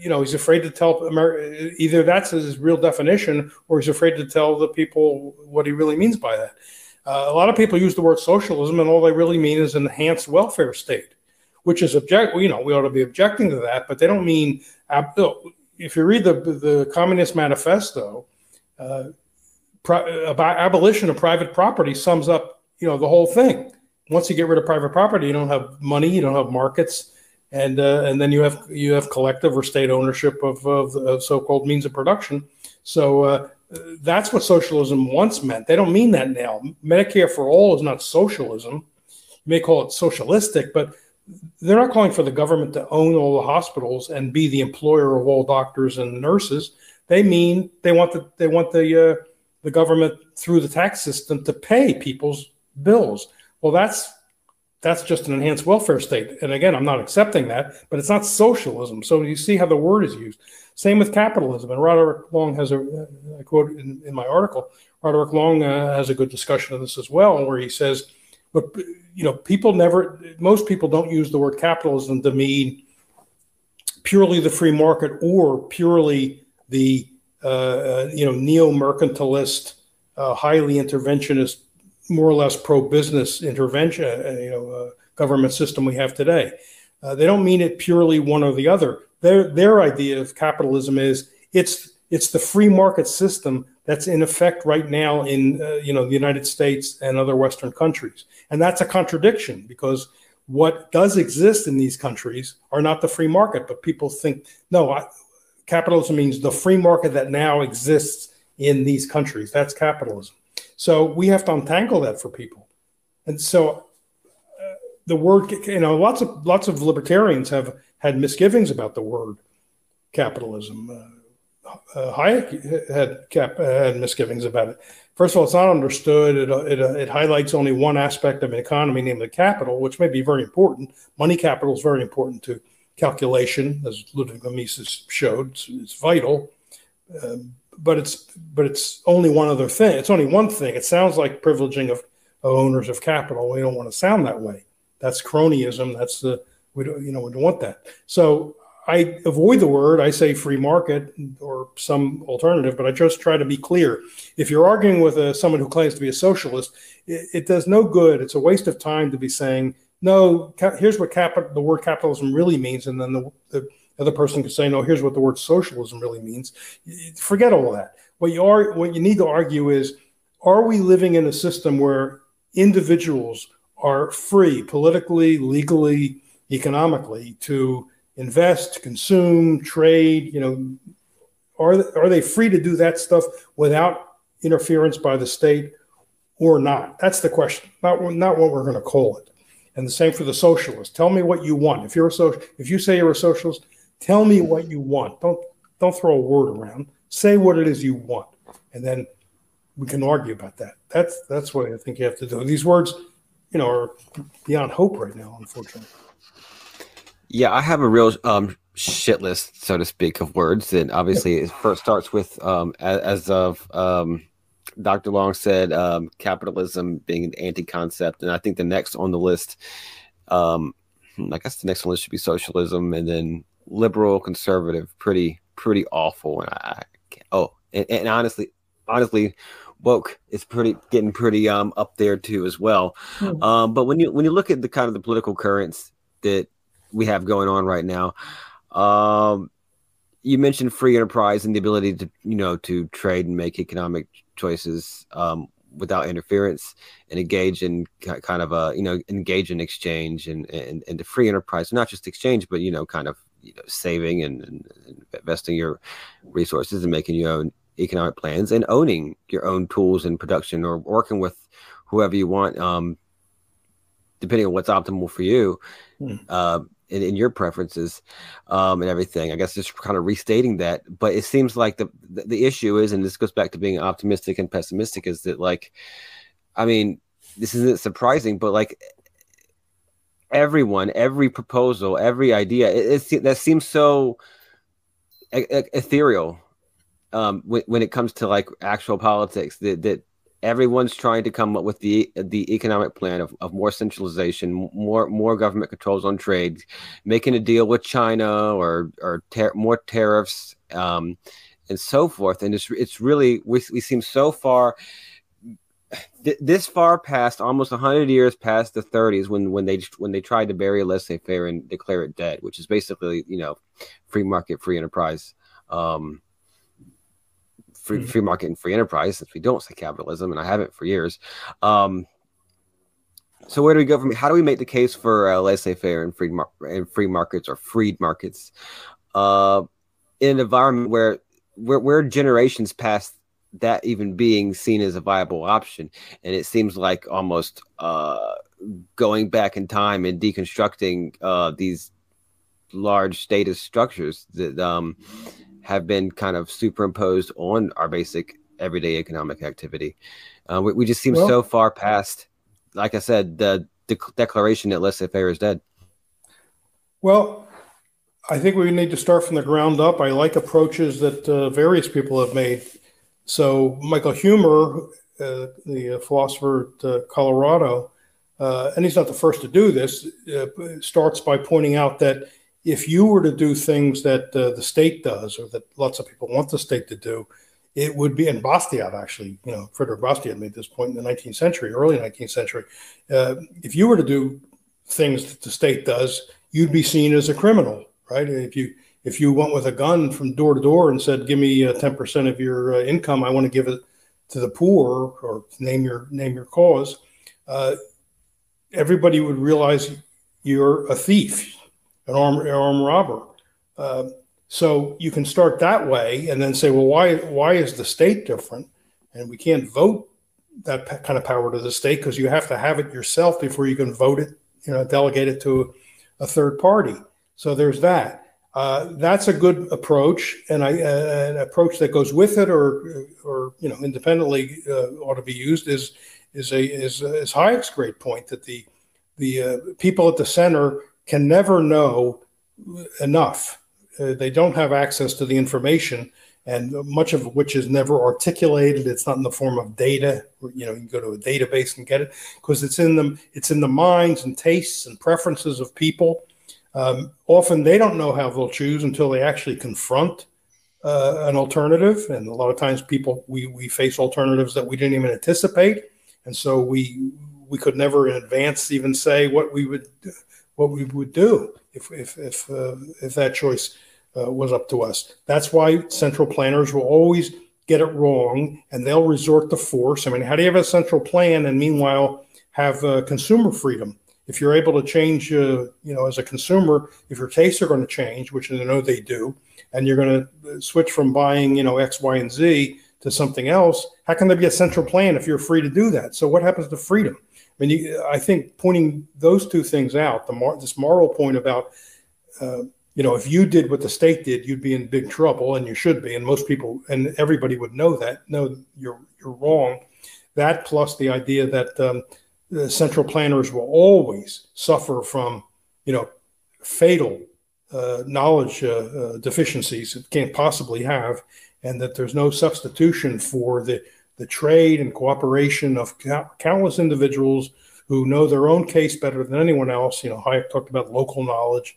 You know, he's afraid to tell America. Either that's his real definition, or he's afraid to tell the people what he really means by that. Uh, a lot of people use the word socialism, and all they really mean is enhanced welfare state, which is object. You know, we ought to be objecting to that, but they don't mean if you read the the Communist Manifesto, uh, pro, about abolition of private property sums up you know the whole thing. once you get rid of private property, you don't have money, you don't have markets, and uh, and then you have you have collective or state ownership of, of, of so-called means of production. So uh, that's what socialism once meant. They don't mean that now. Medicare for all is not socialism. You may call it socialistic, but they're not calling for the government to own all the hospitals and be the employer of all doctors and nurses. They mean they want the they want the uh, the government through the tax system to pay people's bills. Well, that's that's just an enhanced welfare state. And again, I'm not accepting that, but it's not socialism. So you see how the word is used. Same with capitalism. And Roderick Long has a quote in, in my article. Roderick Long uh, has a good discussion of this as well, where he says but you know, people never. Most people don't use the word capitalism to mean purely the free market or purely the uh, uh you know neo-mercantilist, uh, highly interventionist, more or less pro-business intervention, uh, you know, uh, government system we have today. Uh, they don't mean it purely one or the other. Their their idea of capitalism is it's it's the free market system that's in effect right now in you know the United States and other Western countries, and that's a contradiction because what does exist in these countries are not the free market, but people think no, I, capitalism means the free market that now exists in these countries. That's capitalism. So we have to untangle that for people, and so uh, the word you know lots of lots of libertarians have had misgivings about the word capitalism. Uh, uh, Hayek had cap, had misgivings about it. First of all, it's not understood. It, it, it highlights only one aspect of an economy, namely capital, which may be very important. Money capital is very important to calculation, as Ludwig Mises showed. It's, it's vital, um, but it's but it's only one other thing. It's only one thing. It sounds like privileging of, of owners of capital. We don't want to sound that way. That's cronyism. That's the we don't you know we don't want that. So I avoid the word. I say free market or some alternative, but I just try to be clear. If you're arguing with a, someone who claims to be a socialist, it, it, does no good. It's a waste of time to be saying, no, ca- here's what the word capitalism really means. And then the, the other person can say, no, here's what the word socialism really means. Forget all that. What you are, what you need to argue is, are we living in a system where individuals are free politically, legally, economically to invest, consume, trade, you know, are, are they free to do that stuff without interference by the state or not? That's the question, not, not what we're going to call it. And the same for the socialists. Tell me what you want. If you're a social, if you say you're a socialist, tell me what you want. Don't don't throw a word around. Say what it is you want, and then we can argue about that. That's that's what I think you have to do. These words, you know, are beyond hope right now, unfortunately. Yeah, I have a real um, shit list, so to speak, of words. And obviously, it first starts with, um, as, as, of um, Dr. Long said, um, capitalism being an anti concept. And I think the next on the list, um, hmm, I guess the next on the list should be socialism and then liberal, conservative, pretty, pretty awful. And I, oh, and, and honestly, honestly, woke is pretty getting pretty um up there too as well. Hmm. Um, but when you when you look at the kind of the political currents that we have going on right now. Um, you mentioned free enterprise and the ability to you know to trade and make economic choices um, without interference and engage in kind of a you know engage in exchange and and, and the free enterprise not just exchange but you know kind of you know saving and, and investing your resources and making your own economic plans and owning your own tools and production or working with whoever you want um, depending on what's optimal for you hmm. uh, in, in your preferences um, and everything. I guess just kind of restating that. But it seems like the, the, the issue is, and this goes back to being optimistic and pessimistic, is that like, I mean, this isn't surprising, but like everyone, every proposal, every idea, it, it that seems so ethereal um, when, when it comes to like actual politics that that everyone's trying to come up with the the economic plan of, of more centralization, more more government controls on trade, making a deal with China or or ter- more tariffs um, and so forth. And it's it's really we, we seem so far th- this far past almost 100 years past the 30s when when they when they tried to bury laissez-faire and declare it dead which is basically you know free market free enterprise um, free, mm-hmm. free market and free enterprise since we don't say capitalism and I haven't for years. Um, So where do we go from? How do we make the case for uh, laissez-faire and free mar- and free markets or freed markets uh, in an environment where where, where generations past that even being seen as a viable option, and it seems like almost uh, going back in time and deconstructing uh, these large status structures that um, have been kind of superimposed on our basic everyday economic activity. Uh, we, we, just seem well, so far past, like I said, the, the declaration that laissez-faire is dead. Well, I think we need to start from the ground up. I like approaches that uh, various people have made. So Michael Huemer, uh, the philosopher at uh, Colorado, uh, and he's not the first to do this, uh, starts by pointing out that if you were to do things that uh, the state does or that lots of people want the state to do, it would be, and Bastiat actually, you know, Frederick Bastiat made this point in the 19th century, early 19th century. Uh, if you were to do things that the state does, you'd be seen as a criminal, right? If you if you went with a gun from door to door and said, "Give me uh, 10% of your uh, income, I want to give it to the poor," or name your name your cause, uh, everybody would realize you're a thief an armed, armed robber. Uh, so you can start that way and then say, well, why why is the state different? And we can't vote that kind of power to the state because you have to have it yourself before you can vote it, you know, delegate it to a third party. So there's that. Uh, that's a good approach, and I, uh, an approach that goes with it, or or you know, independently uh, ought to be used is is a is, is Hayek's great point that the the uh, people at the center can never know enough. Uh, they don't have access to the information, and much of which is never articulated. It's not in the form of data. You know, you go to a database and get it because it's in them. It's in the minds and tastes and preferences of people. Um, often they don't know how they'll choose until they actually confront uh, an alternative. And a lot of times, people we we face alternatives that we didn't even anticipate, and so we we could never in advance even say what we would what we would do if if if, uh, if that choice uh, was up to us. That's why central planners will always get it wrong, and they'll resort to force. I mean, how do you have a central plan and meanwhile have uh, consumer freedom? If you're able to change, uh, you know, as a consumer, if your tastes are going to change, which I know they do, and you're going to switch from buying, you know, X, Y, and Z to something else, how can there be a central plan if you're free to do that? So what happens to freedom? I mean, you, I think pointing those two things out, the mor- this moral point about, uh, you know, if you did what the state did, you'd be in big trouble, and you should be. And most people and everybody would know that. No, you're you're wrong. That plus the idea that um, the central planners will always suffer from, you know, fatal uh, knowledge uh, uh deficiencies it can't possibly have, and that there's no substitution for the the trade and cooperation of countless individuals who know their own case better than anyone else. You know, Hayek talked about local knowledge,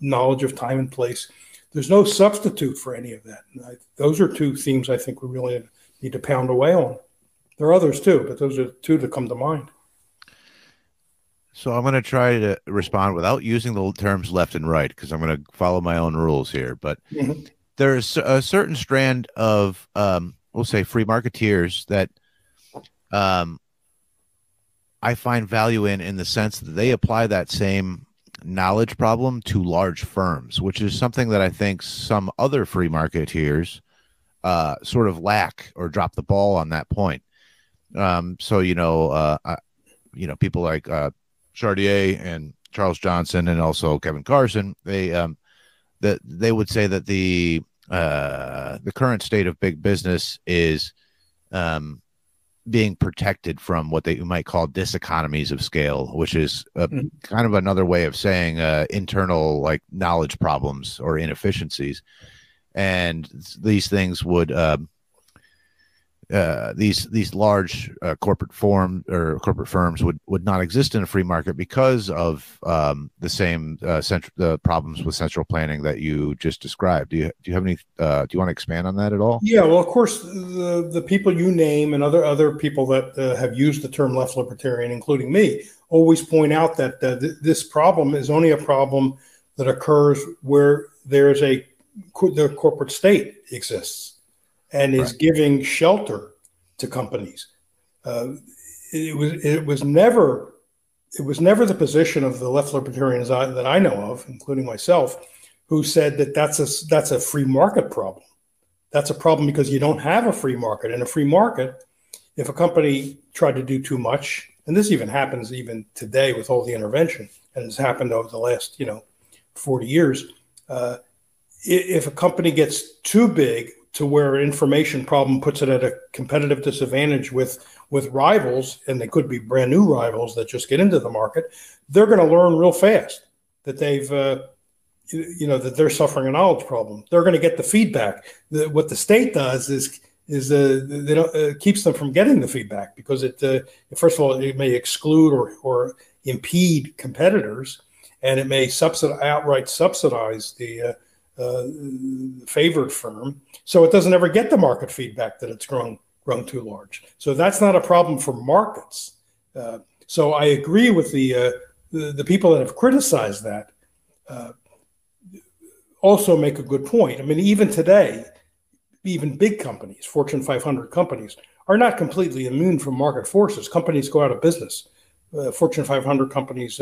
knowledge of time and place. There's no substitute for any of that. I, those are two themes I think we really need to pound away on. There are others too, but those are two that come to mind. So I'm going to try to respond without using the terms left and right because I'm going to follow my own rules here. But mm-hmm. there's a certain strand of um, we'll say free marketeers that um, I find value in in the sense that they apply that same knowledge problem to large firms, which is something that I think some other free marketeers uh, sort of lack or drop the ball on that point. Um, so you know, uh, I, you know, people like uh, Chartier and Charles Johnson and also Kevin Carson, they um, that they would say that the uh, the current state of big business is um, being protected from what they might call diseconomies of scale, which is a, mm-hmm. kind of another way of saying uh, internal like knowledge problems or inefficiencies. And these things would um, uh, these these large uh, corporate form or corporate firms would would not exist in a free market because of um, the same uh, central the problems with central planning that you just described. Do you do you have any? Uh, do you want to expand on that at all? Yeah, well, of course, the the people you name and other other people that uh, have used the term left libertarian, including me, always point out that th- this problem is only a problem that occurs where there is a the corporate state exists and is right. giving shelter to companies. Uh, it was it was never it was never the position of the left libertarians I, that I know of, including myself, who said that that's a that's a free market problem. That's a problem because you don't have a free market. In a free market, if a company tried to do too much, and this even happens even today with all the intervention, and it's happened over the last you know 40 years. Uh, if a company gets too big to where information problem puts it at a competitive disadvantage with with rivals, and they could be brand new rivals that just get into the market, they're going to learn real fast that they've uh, you know that they're suffering a knowledge problem. They're going to get the feedback. The, what the state does is is uh, they don't uh, keeps them from getting the feedback because it uh, first of all it may exclude or or impede competitors, and it may subsidize outright subsidize the uh, uh, favored firm, so it doesn't ever get the market feedback that it's grown grown too large. So that's not a problem for markets. Uh, so I agree with the, uh, the, the people that have criticized that. Uh, also make a good point. I mean, even today, even big companies, Fortune 500 companies, are not completely immune from market forces. Companies go out of business. Uh, Fortune 500 companies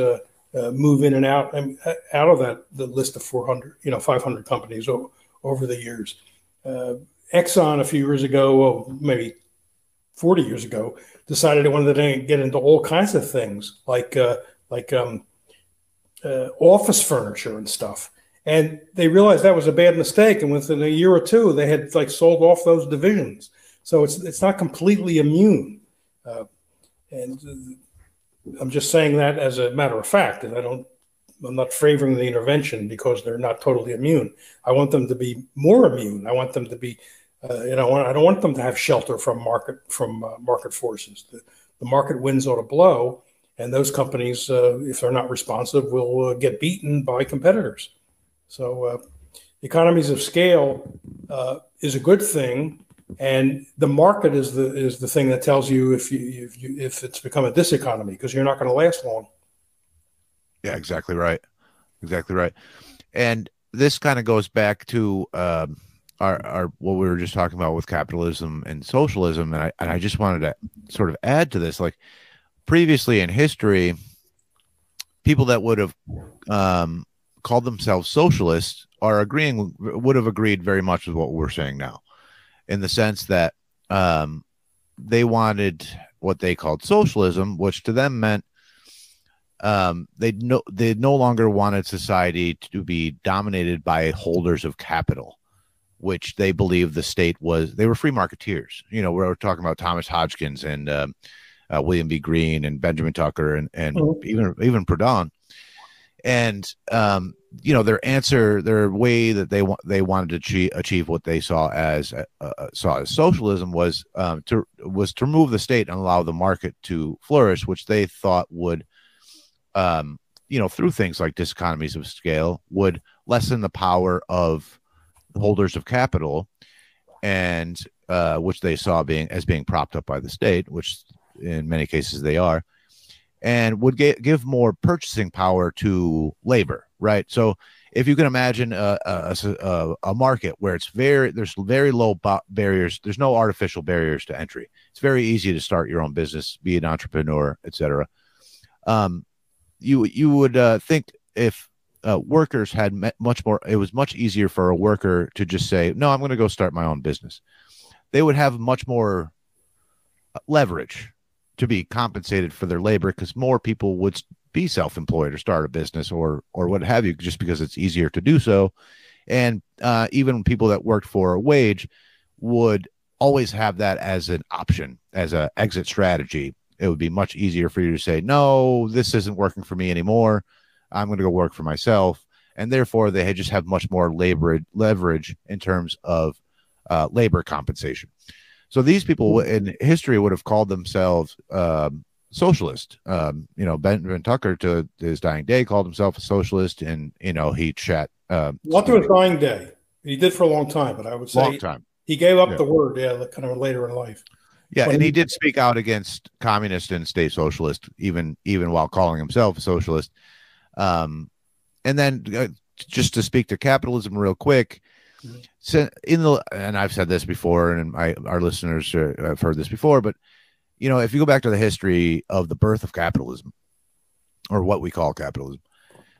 uh, move in and out uh, out of that the list of 400, you know, 500 companies o- over the years. Uh, Exxon a few years ago, well, maybe 40 years ago, decided it wanted to get into all kinds of things like uh, like um, uh, office furniture and stuff. And they realized that was a bad mistake. And within a year or two, they had like sold off those divisions. So it's it's not completely immune. Uh, and I'm just saying that as a matter of fact. And I don't I'm not favoring the intervention because they're not totally immune. I want them to be more immune. I want them to be, uh, you know, I don't want them to have shelter from market from uh, market forces. The, the, market winds ought to blow, and those companies, uh, if they're not responsive, will uh, get beaten by competitors. So, uh, economies of scale uh, is a good thing, and the market is the is the thing that tells you if you if, you, if it's become a diseconomy because you're not going to last long. Yeah, exactly right. Exactly right. And this kind of goes back to um, our, our what we were just talking about with capitalism and socialism, and I and I just wanted to sort of add to this, like previously in history, people that would have um, called themselves socialists are agreeing would have agreed very much with what we're saying now, in the sense that um, they wanted what they called socialism, which to them meant um, they no they no longer wanted society to be dominated by holders of capital, which they believed the state was. They were free marketeers. You know, we are talking about Thomas Hodgkins and um, uh, William B. Greene and Benjamin Tucker and and mm-hmm. even even Proudhon. And um, you know their answer, their way that they they wanted to achieve, achieve what they saw as uh, uh, saw as socialism was um, to was to remove the state and allow the market to flourish, which they thought would um, you know, through things like diseconomies of scale, would lessen the power of holders of capital, and uh, which they saw being as being propped up by the state, which in many cases they are, and would get, give more purchasing power to labor. Right. So if you can imagine a, a, a, market where it's very there's very low barriers, there's no artificial barriers to entry. It's very easy to start your own business, be an entrepreneur, etc. Um, you you would uh, think if uh, workers had much more, it was much easier for a worker to just say, "No, I'm going to go start my own business." They would have much more uh, leverage to be compensated for their labor because more people would be self-employed or start a business or or what have you, just because it's easier to do so. And uh, even people that worked for a wage would always have that as an option, as an exit strategy it would be much easier for you to say, no, this isn't working for me anymore. I'm going to go work for myself. And therefore, they just have much more labor leverage in terms of uh, labor compensation. So these people in history would have called themselves um, socialist. Um, you know, Benjamin Tucker to his dying day called himself a socialist, and you know he chat. Uh, Not to his dying day. He did for a long time, but I would say long time. He gave up yeah. the word, yeah, kind of later in life. Yeah, and he did speak out against communist and state socialist, even even while calling himself a socialist. Um, and then uh, just to speak to capitalism real quick, mm-hmm. In the and I've said this before, and I, our listeners have heard this before, but you know, if you go back to the history of the birth of capitalism, or what we call capitalism,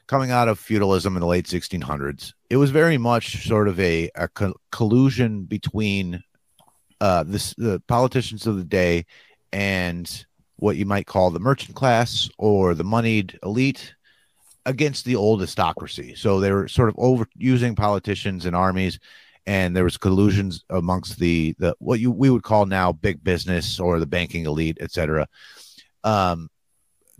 coming out of feudalism in the late 1600s. It was very much sort of a, a co- collusion between uh, this, the politicians of the day and what you might call the merchant class or the moneyed elite against the old aristocracy. So they were sort of overusing politicians and armies, and there was collusions amongst the the what you we would call now big business or the banking elite, etc. Um,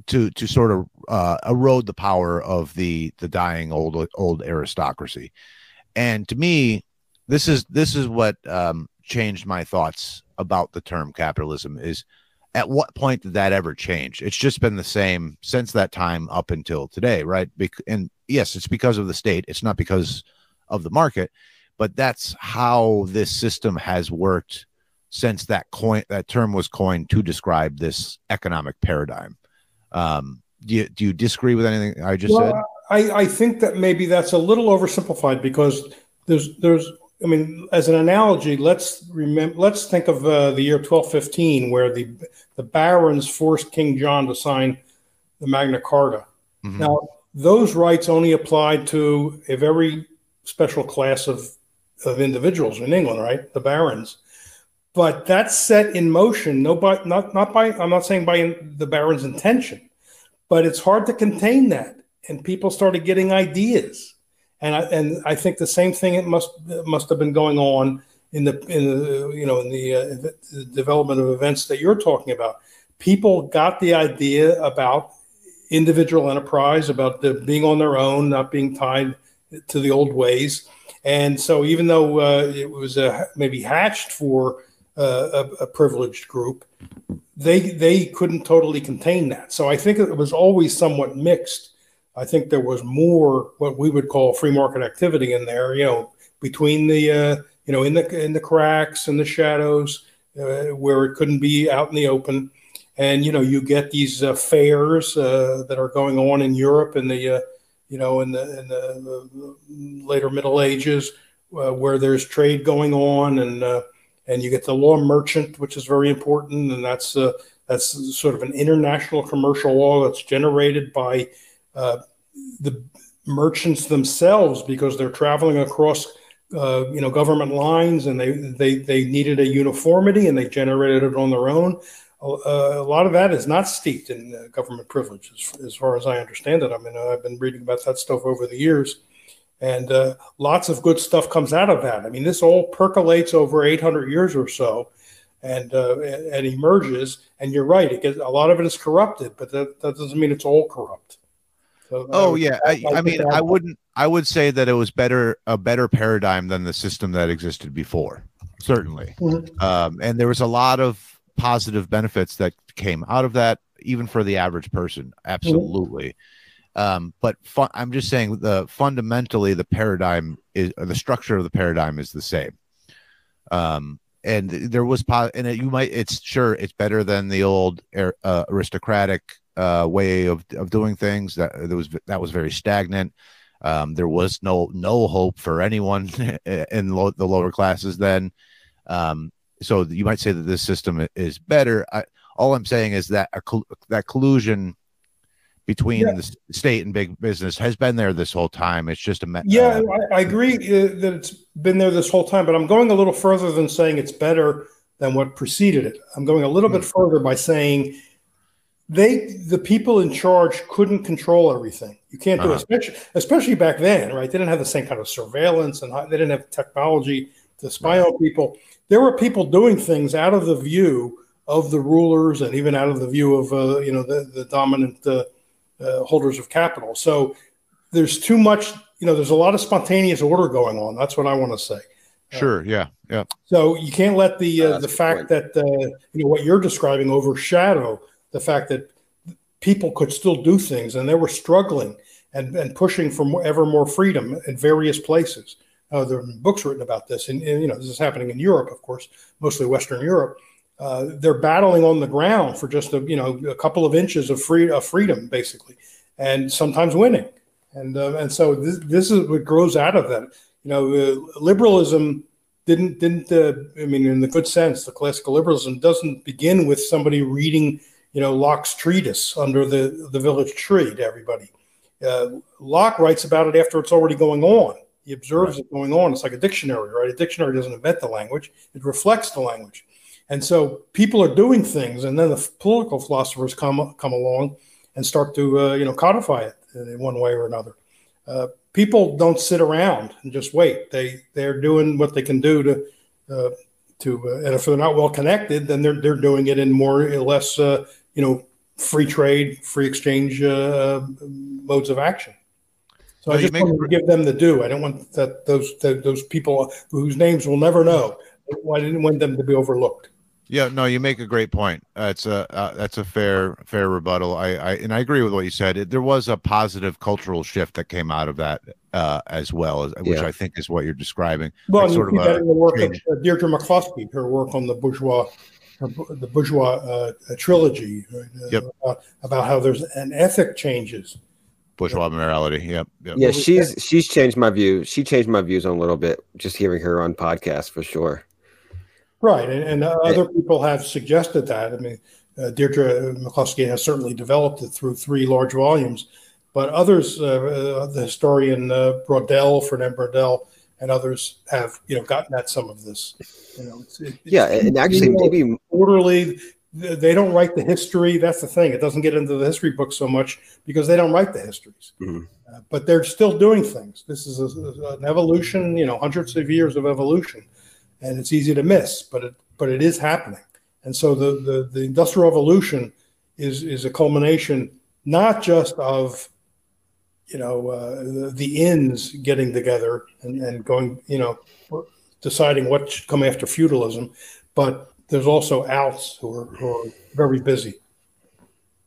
to to sort of uh, erode the power of the the dying old old aristocracy, and to me, this is this is what um, changed my thoughts about the term capitalism is at what point did that ever change? It's just been the same since that time up until today, right? and yes, it's because of the state. It's not because of the market, but that's how this system has worked since that coin that term was coined to describe this economic paradigm. Um, do you, do you disagree with anything I just well, said? I, I think that maybe that's a little oversimplified because there's there's I mean, as an analogy, let's remember. Let's think of uh, the year 1215, where the the barons forced King John to sign the Magna Carta. Mm-hmm. Now, those rights only applied to a very special class of of individuals in England, right? The barons. But that's set in motion. Nobody, not not by. I'm not saying by the barons' intention, but it's hard to contain that, and people started getting ideas and I, and I think the same thing it must must have been going on in the in the you know in the, uh, the development of events that you're talking about. People got the idea about individual enterprise, about the, being on their own, not being tied to the old ways. And so, even though uh, it was uh, maybe hatched for uh, a, a, privileged group, they they couldn't totally contain that. So I think it was always somewhat mixed I think there was more what we would call free market activity in there. You know, between the uh, you know in the in the cracks and the shadows uh, where it couldn't be out in the open, and you know you get these fairs that are going on in Europe and the you know in the in the, later Middle Ages uh, where there's trade going on and and you get the law merchant, which is very important, and that's that's sort of an international commercial law that's generated by uh, the merchants themselves because they're traveling across uh, you know government lines and they, they they needed a uniformity and they generated it on their own. uh, a lot of that is not steeped in uh, government privilege as, as, far as i understand it i mean i've been reading about that stuff over the years and uh, lots of good stuff comes out of that i mean this all percolates over 800 years or so and uh, and emerges and you're right it gets a lot of it is corrupted but that, that doesn't mean it's all corrupt so oh yeah, I, I mean, I wouldn't. I would say that it was better a better paradigm than the system that existed before. Certainly, mm-hmm. um, and there was a lot of positive benefits that came out of that, even for the average person. Absolutely. Mm-hmm. Um, but fu- I'm just saying the fundamentally the paradigm is the structure of the paradigm is the same. Um, and there was po- and it, you might it's sure it's better than the old uh, aristocratic uh, way of, of doing things that there was that was very stagnant. Um, there was no no hope for anyone in lo- the lower classes then. Um, so you might say that this system is better. I, all I'm saying is that a, that collusion between yeah. the state and big business has been there this whole time. It's just a me- yeah. Uh, I, I, agree uh, that it's been there this whole time, but I'm going a little further than saying it's better than what preceded it. I'm going a little mm-hmm. bit further by saying they the people in charge couldn't control everything. You can't do uh-huh. it, especially, especially back then, right? They didn't have the same kind of surveillance and they didn't have technology to spy right. on people. There were people doing things out of the view of the rulers and even out of the view of uh, you know the, the dominant uh, uh, holders of capital. So there's too much. You know, there's a lot of spontaneous order going on. That's what I want to say. Sure. Yeah. Yeah. So you can't let the uh, the fact that uh, you know what you're describing overshadow the fact that people could still do things and they were struggling and, and pushing for more, ever more freedom in various places. Uh, there are books written about this, and, and, you know this is happening in Europe, of course, mostly Western Europe. Uh, they're battling on the ground for just a you know a couple of inches of free of freedom, basically, and sometimes winning. And uh, and so this, this is what grows out of that. You know, uh, liberalism didn't didn't uh, I mean in the good sense, the classical liberalism doesn't begin with somebody reading you know, Locke's treatise under the, the village tree to everybody. Uh, Locke writes about it after it's already going on. He observes right. it going on. It's like a dictionary, right? A dictionary doesn't invent the language; it reflects the language. And so people are doing things, and then the political philosophers come come along and start to uh, you know codify it in one way or another. Uh, people don't sit around and just wait. They they're doing what they can do to uh, to, uh, and if they're not well connected, then they're they're doing it in more or less uh, you know free trade, free exchange uh, modes of action. So I just want to give them the due. I don't want that those that, those people whose names we'll never know. I didn't want them to be overlooked. Yeah, no, you make a great point. That's a uh, that's a fair fair rebuttal. I, I and I agree with what you said. It, there was a positive cultural shift that came out of that uh, as well, which yeah. I think is what you're describing. Well, like sort of that in the work change. of uh, Deirdre McCloskey, her work on the bourgeois, her, the bourgeois uh, trilogy, right? Uh, yep. About, about, how there's an ethic changes. Bourgeois morality. Yep. yep. Yeah, she's she's changed my view. She changed my views on a little bit just hearing her on podcasts for sure. Right, and, and uh, other people have suggested that. I mean, uh, Deirdre McCloskey has certainly developed it through three large volumes, but others, uh, uh the historian uh, Braudel, Fernand Braudel, and others have you know gotten at some of this. You know, it's, it's, yeah, and actually maybe orderly. They don't write the history. That's the thing. It doesn't get into the history books so much because they don't write the histories. Mm-hmm. Uh, but they're still doing things. This is a, an evolution. You know, hundreds of years of evolution and it's easy to miss, but it but it is happening. And so the the, the industrial revolution is is a culmination not just of you know uh, the, the getting together and, and going you know deciding what should come after feudalism, but there's also outs who are, who are very busy.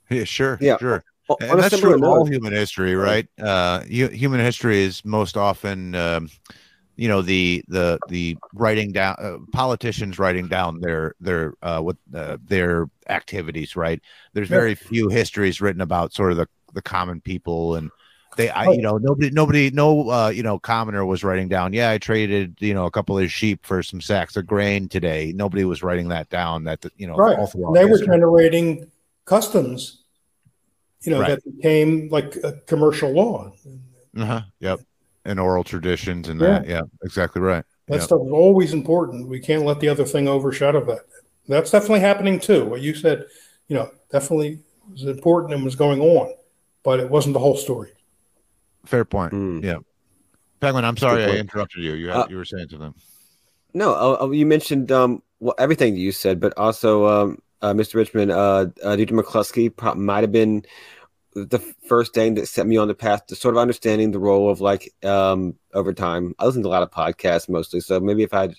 Yeah, sure, yeah. sure. and that's true of all human history, right? Uh, human history is most often um, you know the the the writing down uh, politicians writing down their their uh, what uh, their activities right there's very few histories written about sort of the the common people and they I, you know nobody nobody no uh, you know commoner was writing down yeah i traded you know a couple of sheep for some sacks of grain today nobody was writing that down that you know right they were generating customs you know right. that became like a commercial law uh-huh yep and oral traditions and that. Yeah, exactly right. That yep. stuff is always important. We can't let the other thing overshadow that. That's definitely happening too. What you said, you know, definitely was important and was going on, but it wasn't the whole story. Fair point. Mm. Yeah. Penguin, I'm sorry I interrupted you. You had, uh, you were saying something. No, uh, you mentioned um, well everything you said, but also um, uh, Mr. Richman, uh, uh, Deirdre McCloskey might have been the first thing that set me on the path to sort of understanding the role of like um over time. I listen to a lot of podcasts mostly, so maybe if I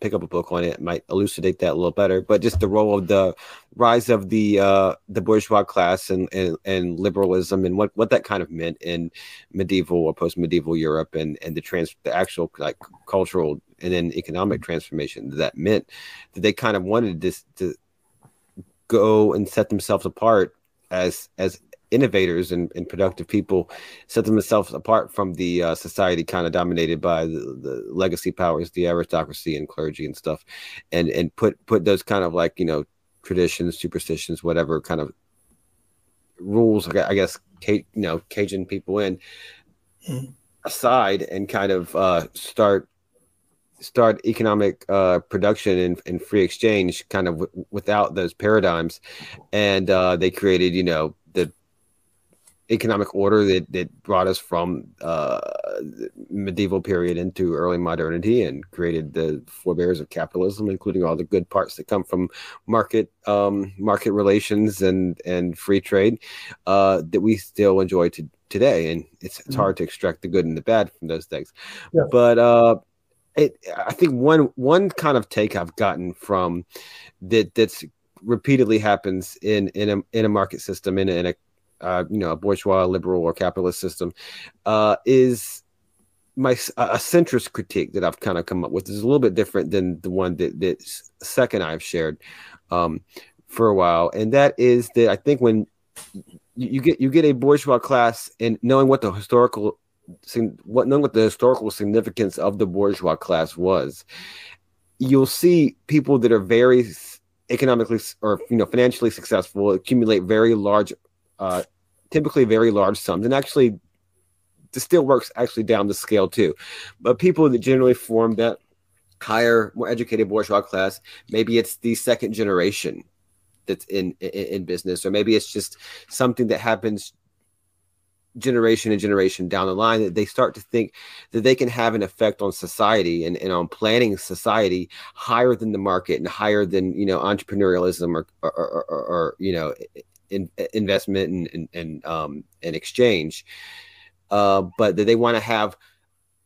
pick up a book on it, might elucidate that a little better. But just the role of the rise of the uh the bourgeois class and and, and liberalism and what what that kind of meant in medieval or post medieval Europe and and the trans the actual like cultural and then economic transformation that meant that they kind of wanted this to go and set themselves apart as as innovators and, and productive people set themselves apart from the uh, society kind of dominated by the, the, legacy powers, the aristocracy and clergy and stuff, and and put put those kind of like you know traditions, superstitions, whatever kind of rules, I guess, you know, Cajun people in mm. aside and kind of uh, start start economic uh, production and, and, free exchange kind of w- without those paradigms and uh, they created you know economic order that, that brought us from uh, medieval period into early modernity and created the forebears of capitalism, including all the good parts that come from market um, market relations and and free trade uh, that we still enjoy to, today. And it's it's mm-hmm. hard to extract the good and the bad from those things. Yeah. But uh, it, I think one one kind of take I've gotten from that that's repeatedly happens in in a in a market system in a, in a uh, you know, a bourgeois, liberal, or capitalist system, uh, is my a centrist critique that I've kind of come up with is a little bit different than the one that that second I've shared um, for a while, and that is that I think when you, get you get a bourgeois class and knowing what the historical what knowing what the historical significance of the bourgeois class was, you'll see people that are very economically or you know financially successful accumulate very large, uh, typically very large sums, and actually, this still works actually down the scale too. But people that generally form that higher, more educated bourgeois class, maybe it's the second generation that's in, in, in business, or maybe it's just something that happens generation and generation down the line that they start to think that they can have an effect on society and, and on planning society higher than the market and higher than you know entrepreneurialism or or, or, or, or you know in, investment and and and, um, and exchange uh, but that they want to have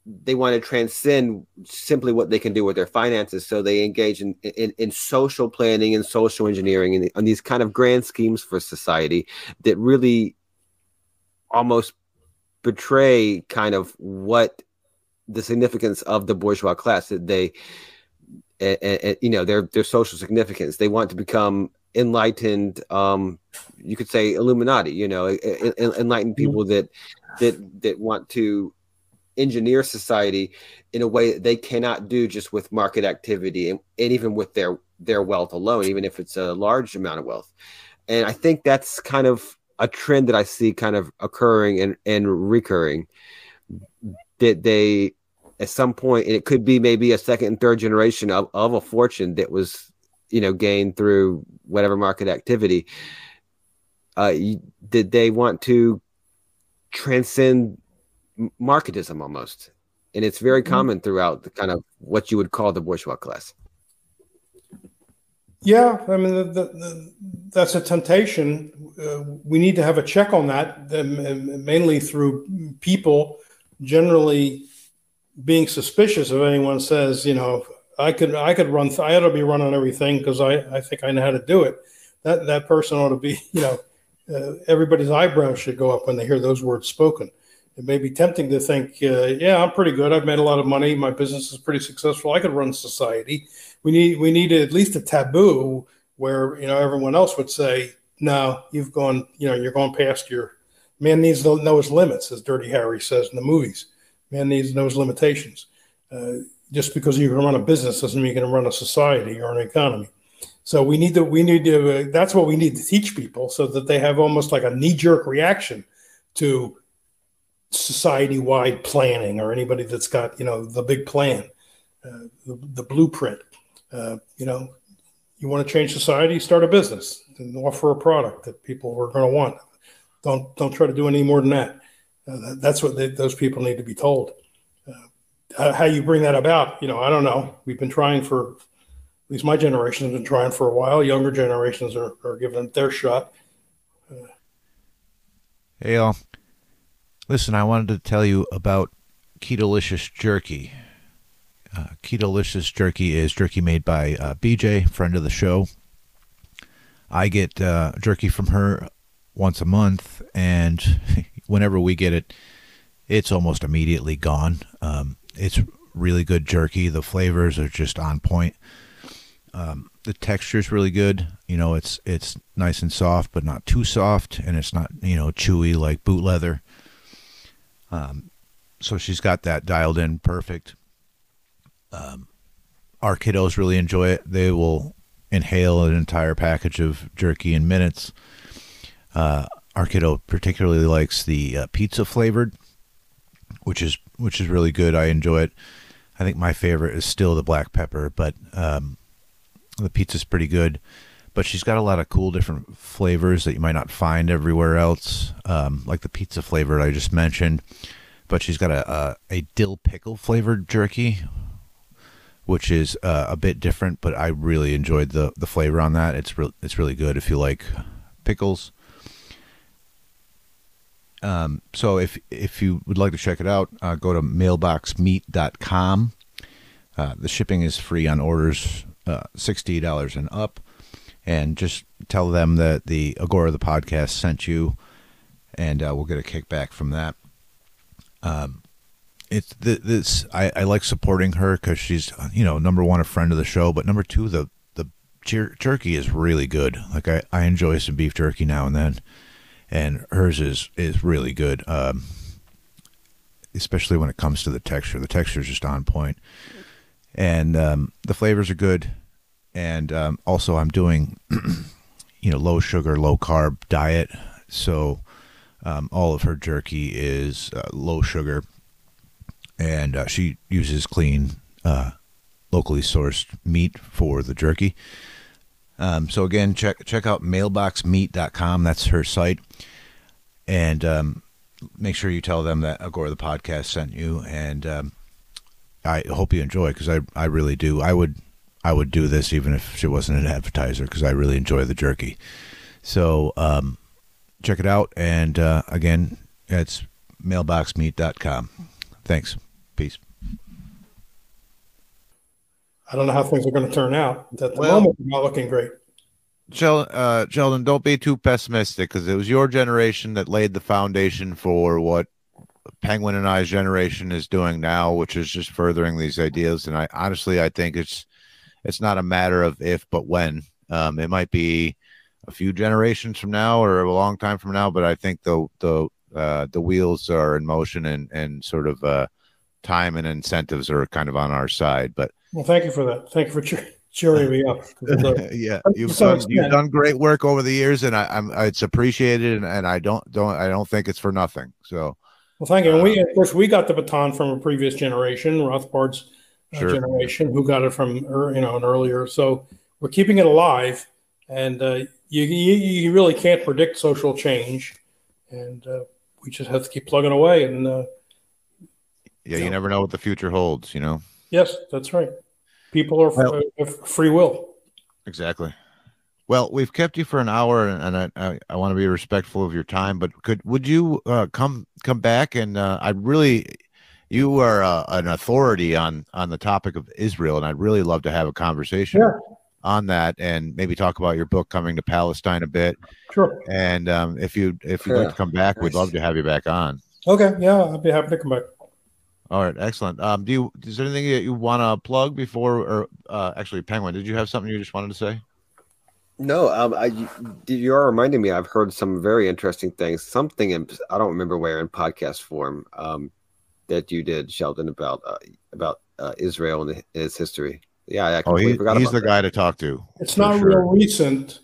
they want to transcend simply what they can do with their finances. So they engage in in, in social planning and social engineering and these kind of grand schemes for society that really almost betray kind of what the significance of the bourgeois class that they and, you know their their social significance. They want to become enlightened um you could say illuminati you know enlightened mm-hmm. people that that that want to engineer society in a way that they cannot do just with market activity and, and even with their their wealth alone even if it's a large amount of wealth and i think that's kind of a trend that I see kind of occurring and, and recurring that they at some point and it could be maybe a second and third generation of, of a fortune that was you know gain through whatever market activity uh did they want to transcend marketism almost and it's very mm-hmm. common throughout the kind of what you would call the bourgeois class yeah, I mean the, the, the, that's a temptation. Uh, we need to have a check on that, mainly through people generally being suspicious of anyone says, you know, I could I could run I ought to be running everything because I I think I know how to do it. That that person ought to be you know uh, everybody's eyebrows should go up when they hear those words spoken. It may be tempting to think, uh, yeah, I'm pretty good. I've made a lot of money. My business is pretty successful. I could run society we need we need at least a taboo where you know everyone else would say, no, you've gone, you know, you're going past your man needs to know his limits, as Dirty Harry says in the movies. Man needs to know his limitations. Uh, just because you can run a business doesn't mean you can run a society or an economy. So we need to we need to uh, that's what we need to teach people so that they have almost like a knee jerk reaction to society wide planning or anybody that's got you know the big plan, uh, the, the blueprint. Uh, you know, you want to change society, start a business and offer a product that people are going to want. Don't don't try to do any more than that. Uh, that's what they, those people need to be told. Uh, how you bring that about, you know, I don't know. We've been trying for at least my generation has been trying for a while. Younger generations are, are giving it their shot. Uh, hey, y'all. Listen, I wanted to tell you about Ketolicious Jerky. Uh, Ketolicious jerky is jerky made by uh, BJ, friend of the show. I get uh, jerky from her once a month, and whenever we get it, it's almost immediately gone. Um, it's really good jerky. The flavors are just on point. Um, the texture is really good. You know, it's it's nice and soft, but not too soft, and it's not you know chewy like boot leather. Um, so she's got that dialed in perfect. Um, our kiddos really enjoy it. They will inhale an entire package of jerky in minutes. Uh, our kiddo particularly likes the uh, pizza flavored, which is which is really good. I enjoy it. I think my favorite is still the black pepper, but um, the pizza's pretty good. But she's got a lot of cool different flavors that you might not find everywhere else, um, like the pizza flavor I just mentioned. But she's got a, a, a dill pickle flavored jerky, which is uh, a bit different, but I really enjoyed the the flavor on that. It's re- it's really good if you like pickles. Um, so if if you would like to check it out, uh, go to mailboxmeat.com. Uh, the shipping is free on orders uh, sixty dollars and up, and just tell them that the Agora the podcast sent you, and uh, we'll get a kickback from that. Um, it's this I, I like supporting her because she's you know number one a friend of the show but number two the the jer- is really good like I, I enjoy some beef jerky now and then and hers is is really good um, especially when it comes to the texture the texture is just on point and um, the flavors are good and um, also I'm doing you know low sugar, low carb diet. So um, all of her jerky is uh, low sugar, and uh, she uses clean, uh, locally sourced meat for the jerky. Um, so again, check check out mailboxmeat.com. That's her site, and um, make sure you tell them that Agora the podcast sent you, and um, I hope you enjoy because I I really do. I would I would do this even if she wasn't an advertiser because I really enjoy the jerky. So um, check it out, and uh, again, it's mailboxmeat.com. Thanks. Peace. I don't know how things are going to turn out. At the Well- moment, they're not looking great. Sheldon, uh, Sheldon, don't be too pessimistic because it was your generation that laid the foundation for what Penguin and I's generation is doing now, which is just furthering these ideas. And I honestly, I think it's it's not a matter of if, but when. Um, it might be a few generations from now or a long time from now, but I think the the uh, the wheels are in motion and and sort of uh, time and incentives are kind of on our side. But Well, thank you for that. Thank you for cheering me up. uh, yeah, you've done you've done great work over the years, and I, I'm it's appreciated, and, and I don't don't I don't think it's for nothing. So Well, thank you. And we, of course, we got the baton from a previous generation, Rothbard's uh, Sure. generation, who got it from you know an earlier. So we're keeping it alive, and uh, you, you you really can't predict social change, and uh, we just have to keep plugging away. And uh, yeah, Yeah. you never know what the future holds. You know yes, that's right. People are Well- uh, free will. exactly. Well, we've kept you for an hour, and, and I, I, I want to be respectful of your time. But could would you uh, come come back? And uh, I really, you are uh, an authority on on the topic of Israel, and I'd really love to have a conversation Yeah. on that, and maybe talk about your book coming to Palestine a bit. Sure. And um, if you if you'd like to come back, we'd love to have you back on. Okay. Yeah, I'd be happy to come back. All right, excellent. Um, do you is there anything that you want to plug before, or uh, actually, Penguin? Did you have something you just wanted to say? No, um, I you- you are reminding me. I've heard some very interesting things. Something in I don't remember where in podcast form um, that you did, Sheldon, about uh, about uh, Israel and its history. Yeah, I Oh, completely he, forgot he's about the that. guy to talk to. It's not sure. real recent.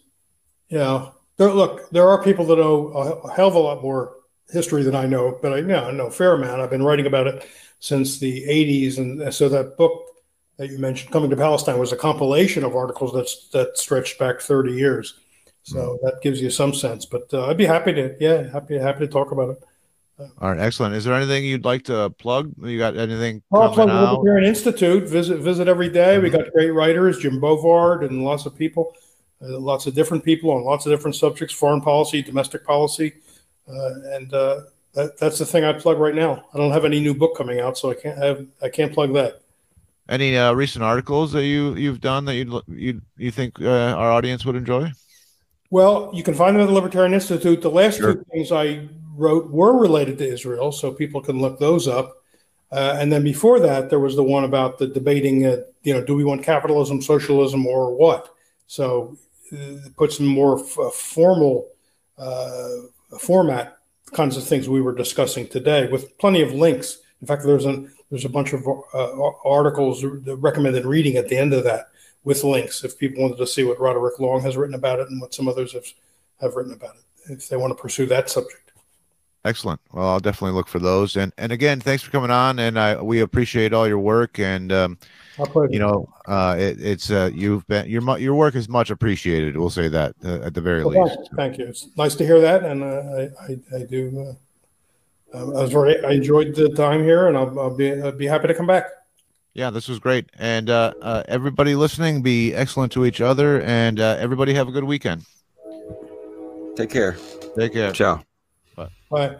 Yeah. There, look, there are people that know a hell of a lot more history than I know, but I, yeah, I know a fair amount. I've been writing about it since the 80s. And so that book that you mentioned, Coming to Palestine, was a compilation of articles that's, that stretched back 30 years. So that gives you some sense. But uh, I'd be happy to, yeah, happy, happy to talk about it. All right, excellent. Is there anything you'd like to plug? You got anything Well, plug the? Libertarian Institute. Visit visit every day. We got great writers, Jim Bovard, and lots of people, uh, lots of different people on lots of different subjects: foreign policy, domestic policy, and uh, that, that's the thing I plug right now. I don't have any new book coming out, so I can't have I can't plug that. Any uh, recent articles that you you've done that you you you think uh, our audience would enjoy? Well, you can find them at the Libertarian Institute. The last Sure. two things I wrote were related to Israel, so people can look those up. Uh, and then before that, there was the one about the debating, uh, you know, do we want capitalism, socialism, or what? So uh, it puts in more f- uh, formal uh, format kinds of things we were discussing today, with plenty of links. In fact, there's a there's a bunch of uh, articles recommended reading at the end of that with links if people wanted to see what Roderick Long has written about it and what some others have have written about it if they want to pursue that subject. Excellent. Well, I'll definitely look for those. And and again, thanks for coming on. And I we appreciate all your work. And um. You know, uh, it, it's uh, you've been your your work is much appreciated. We'll say that uh, at the very Well, least. thank, thank you. It's nice to hear that, and uh, I, I, I do. Uh, I was very. I enjoyed the time here, and I'll, I'll be I'll be happy to come back. Yeah, this was great. And uh, uh, everybody listening, be excellent to each other. And uh, everybody have a good weekend. Take care. Take care. Ciao. Bye. Bye.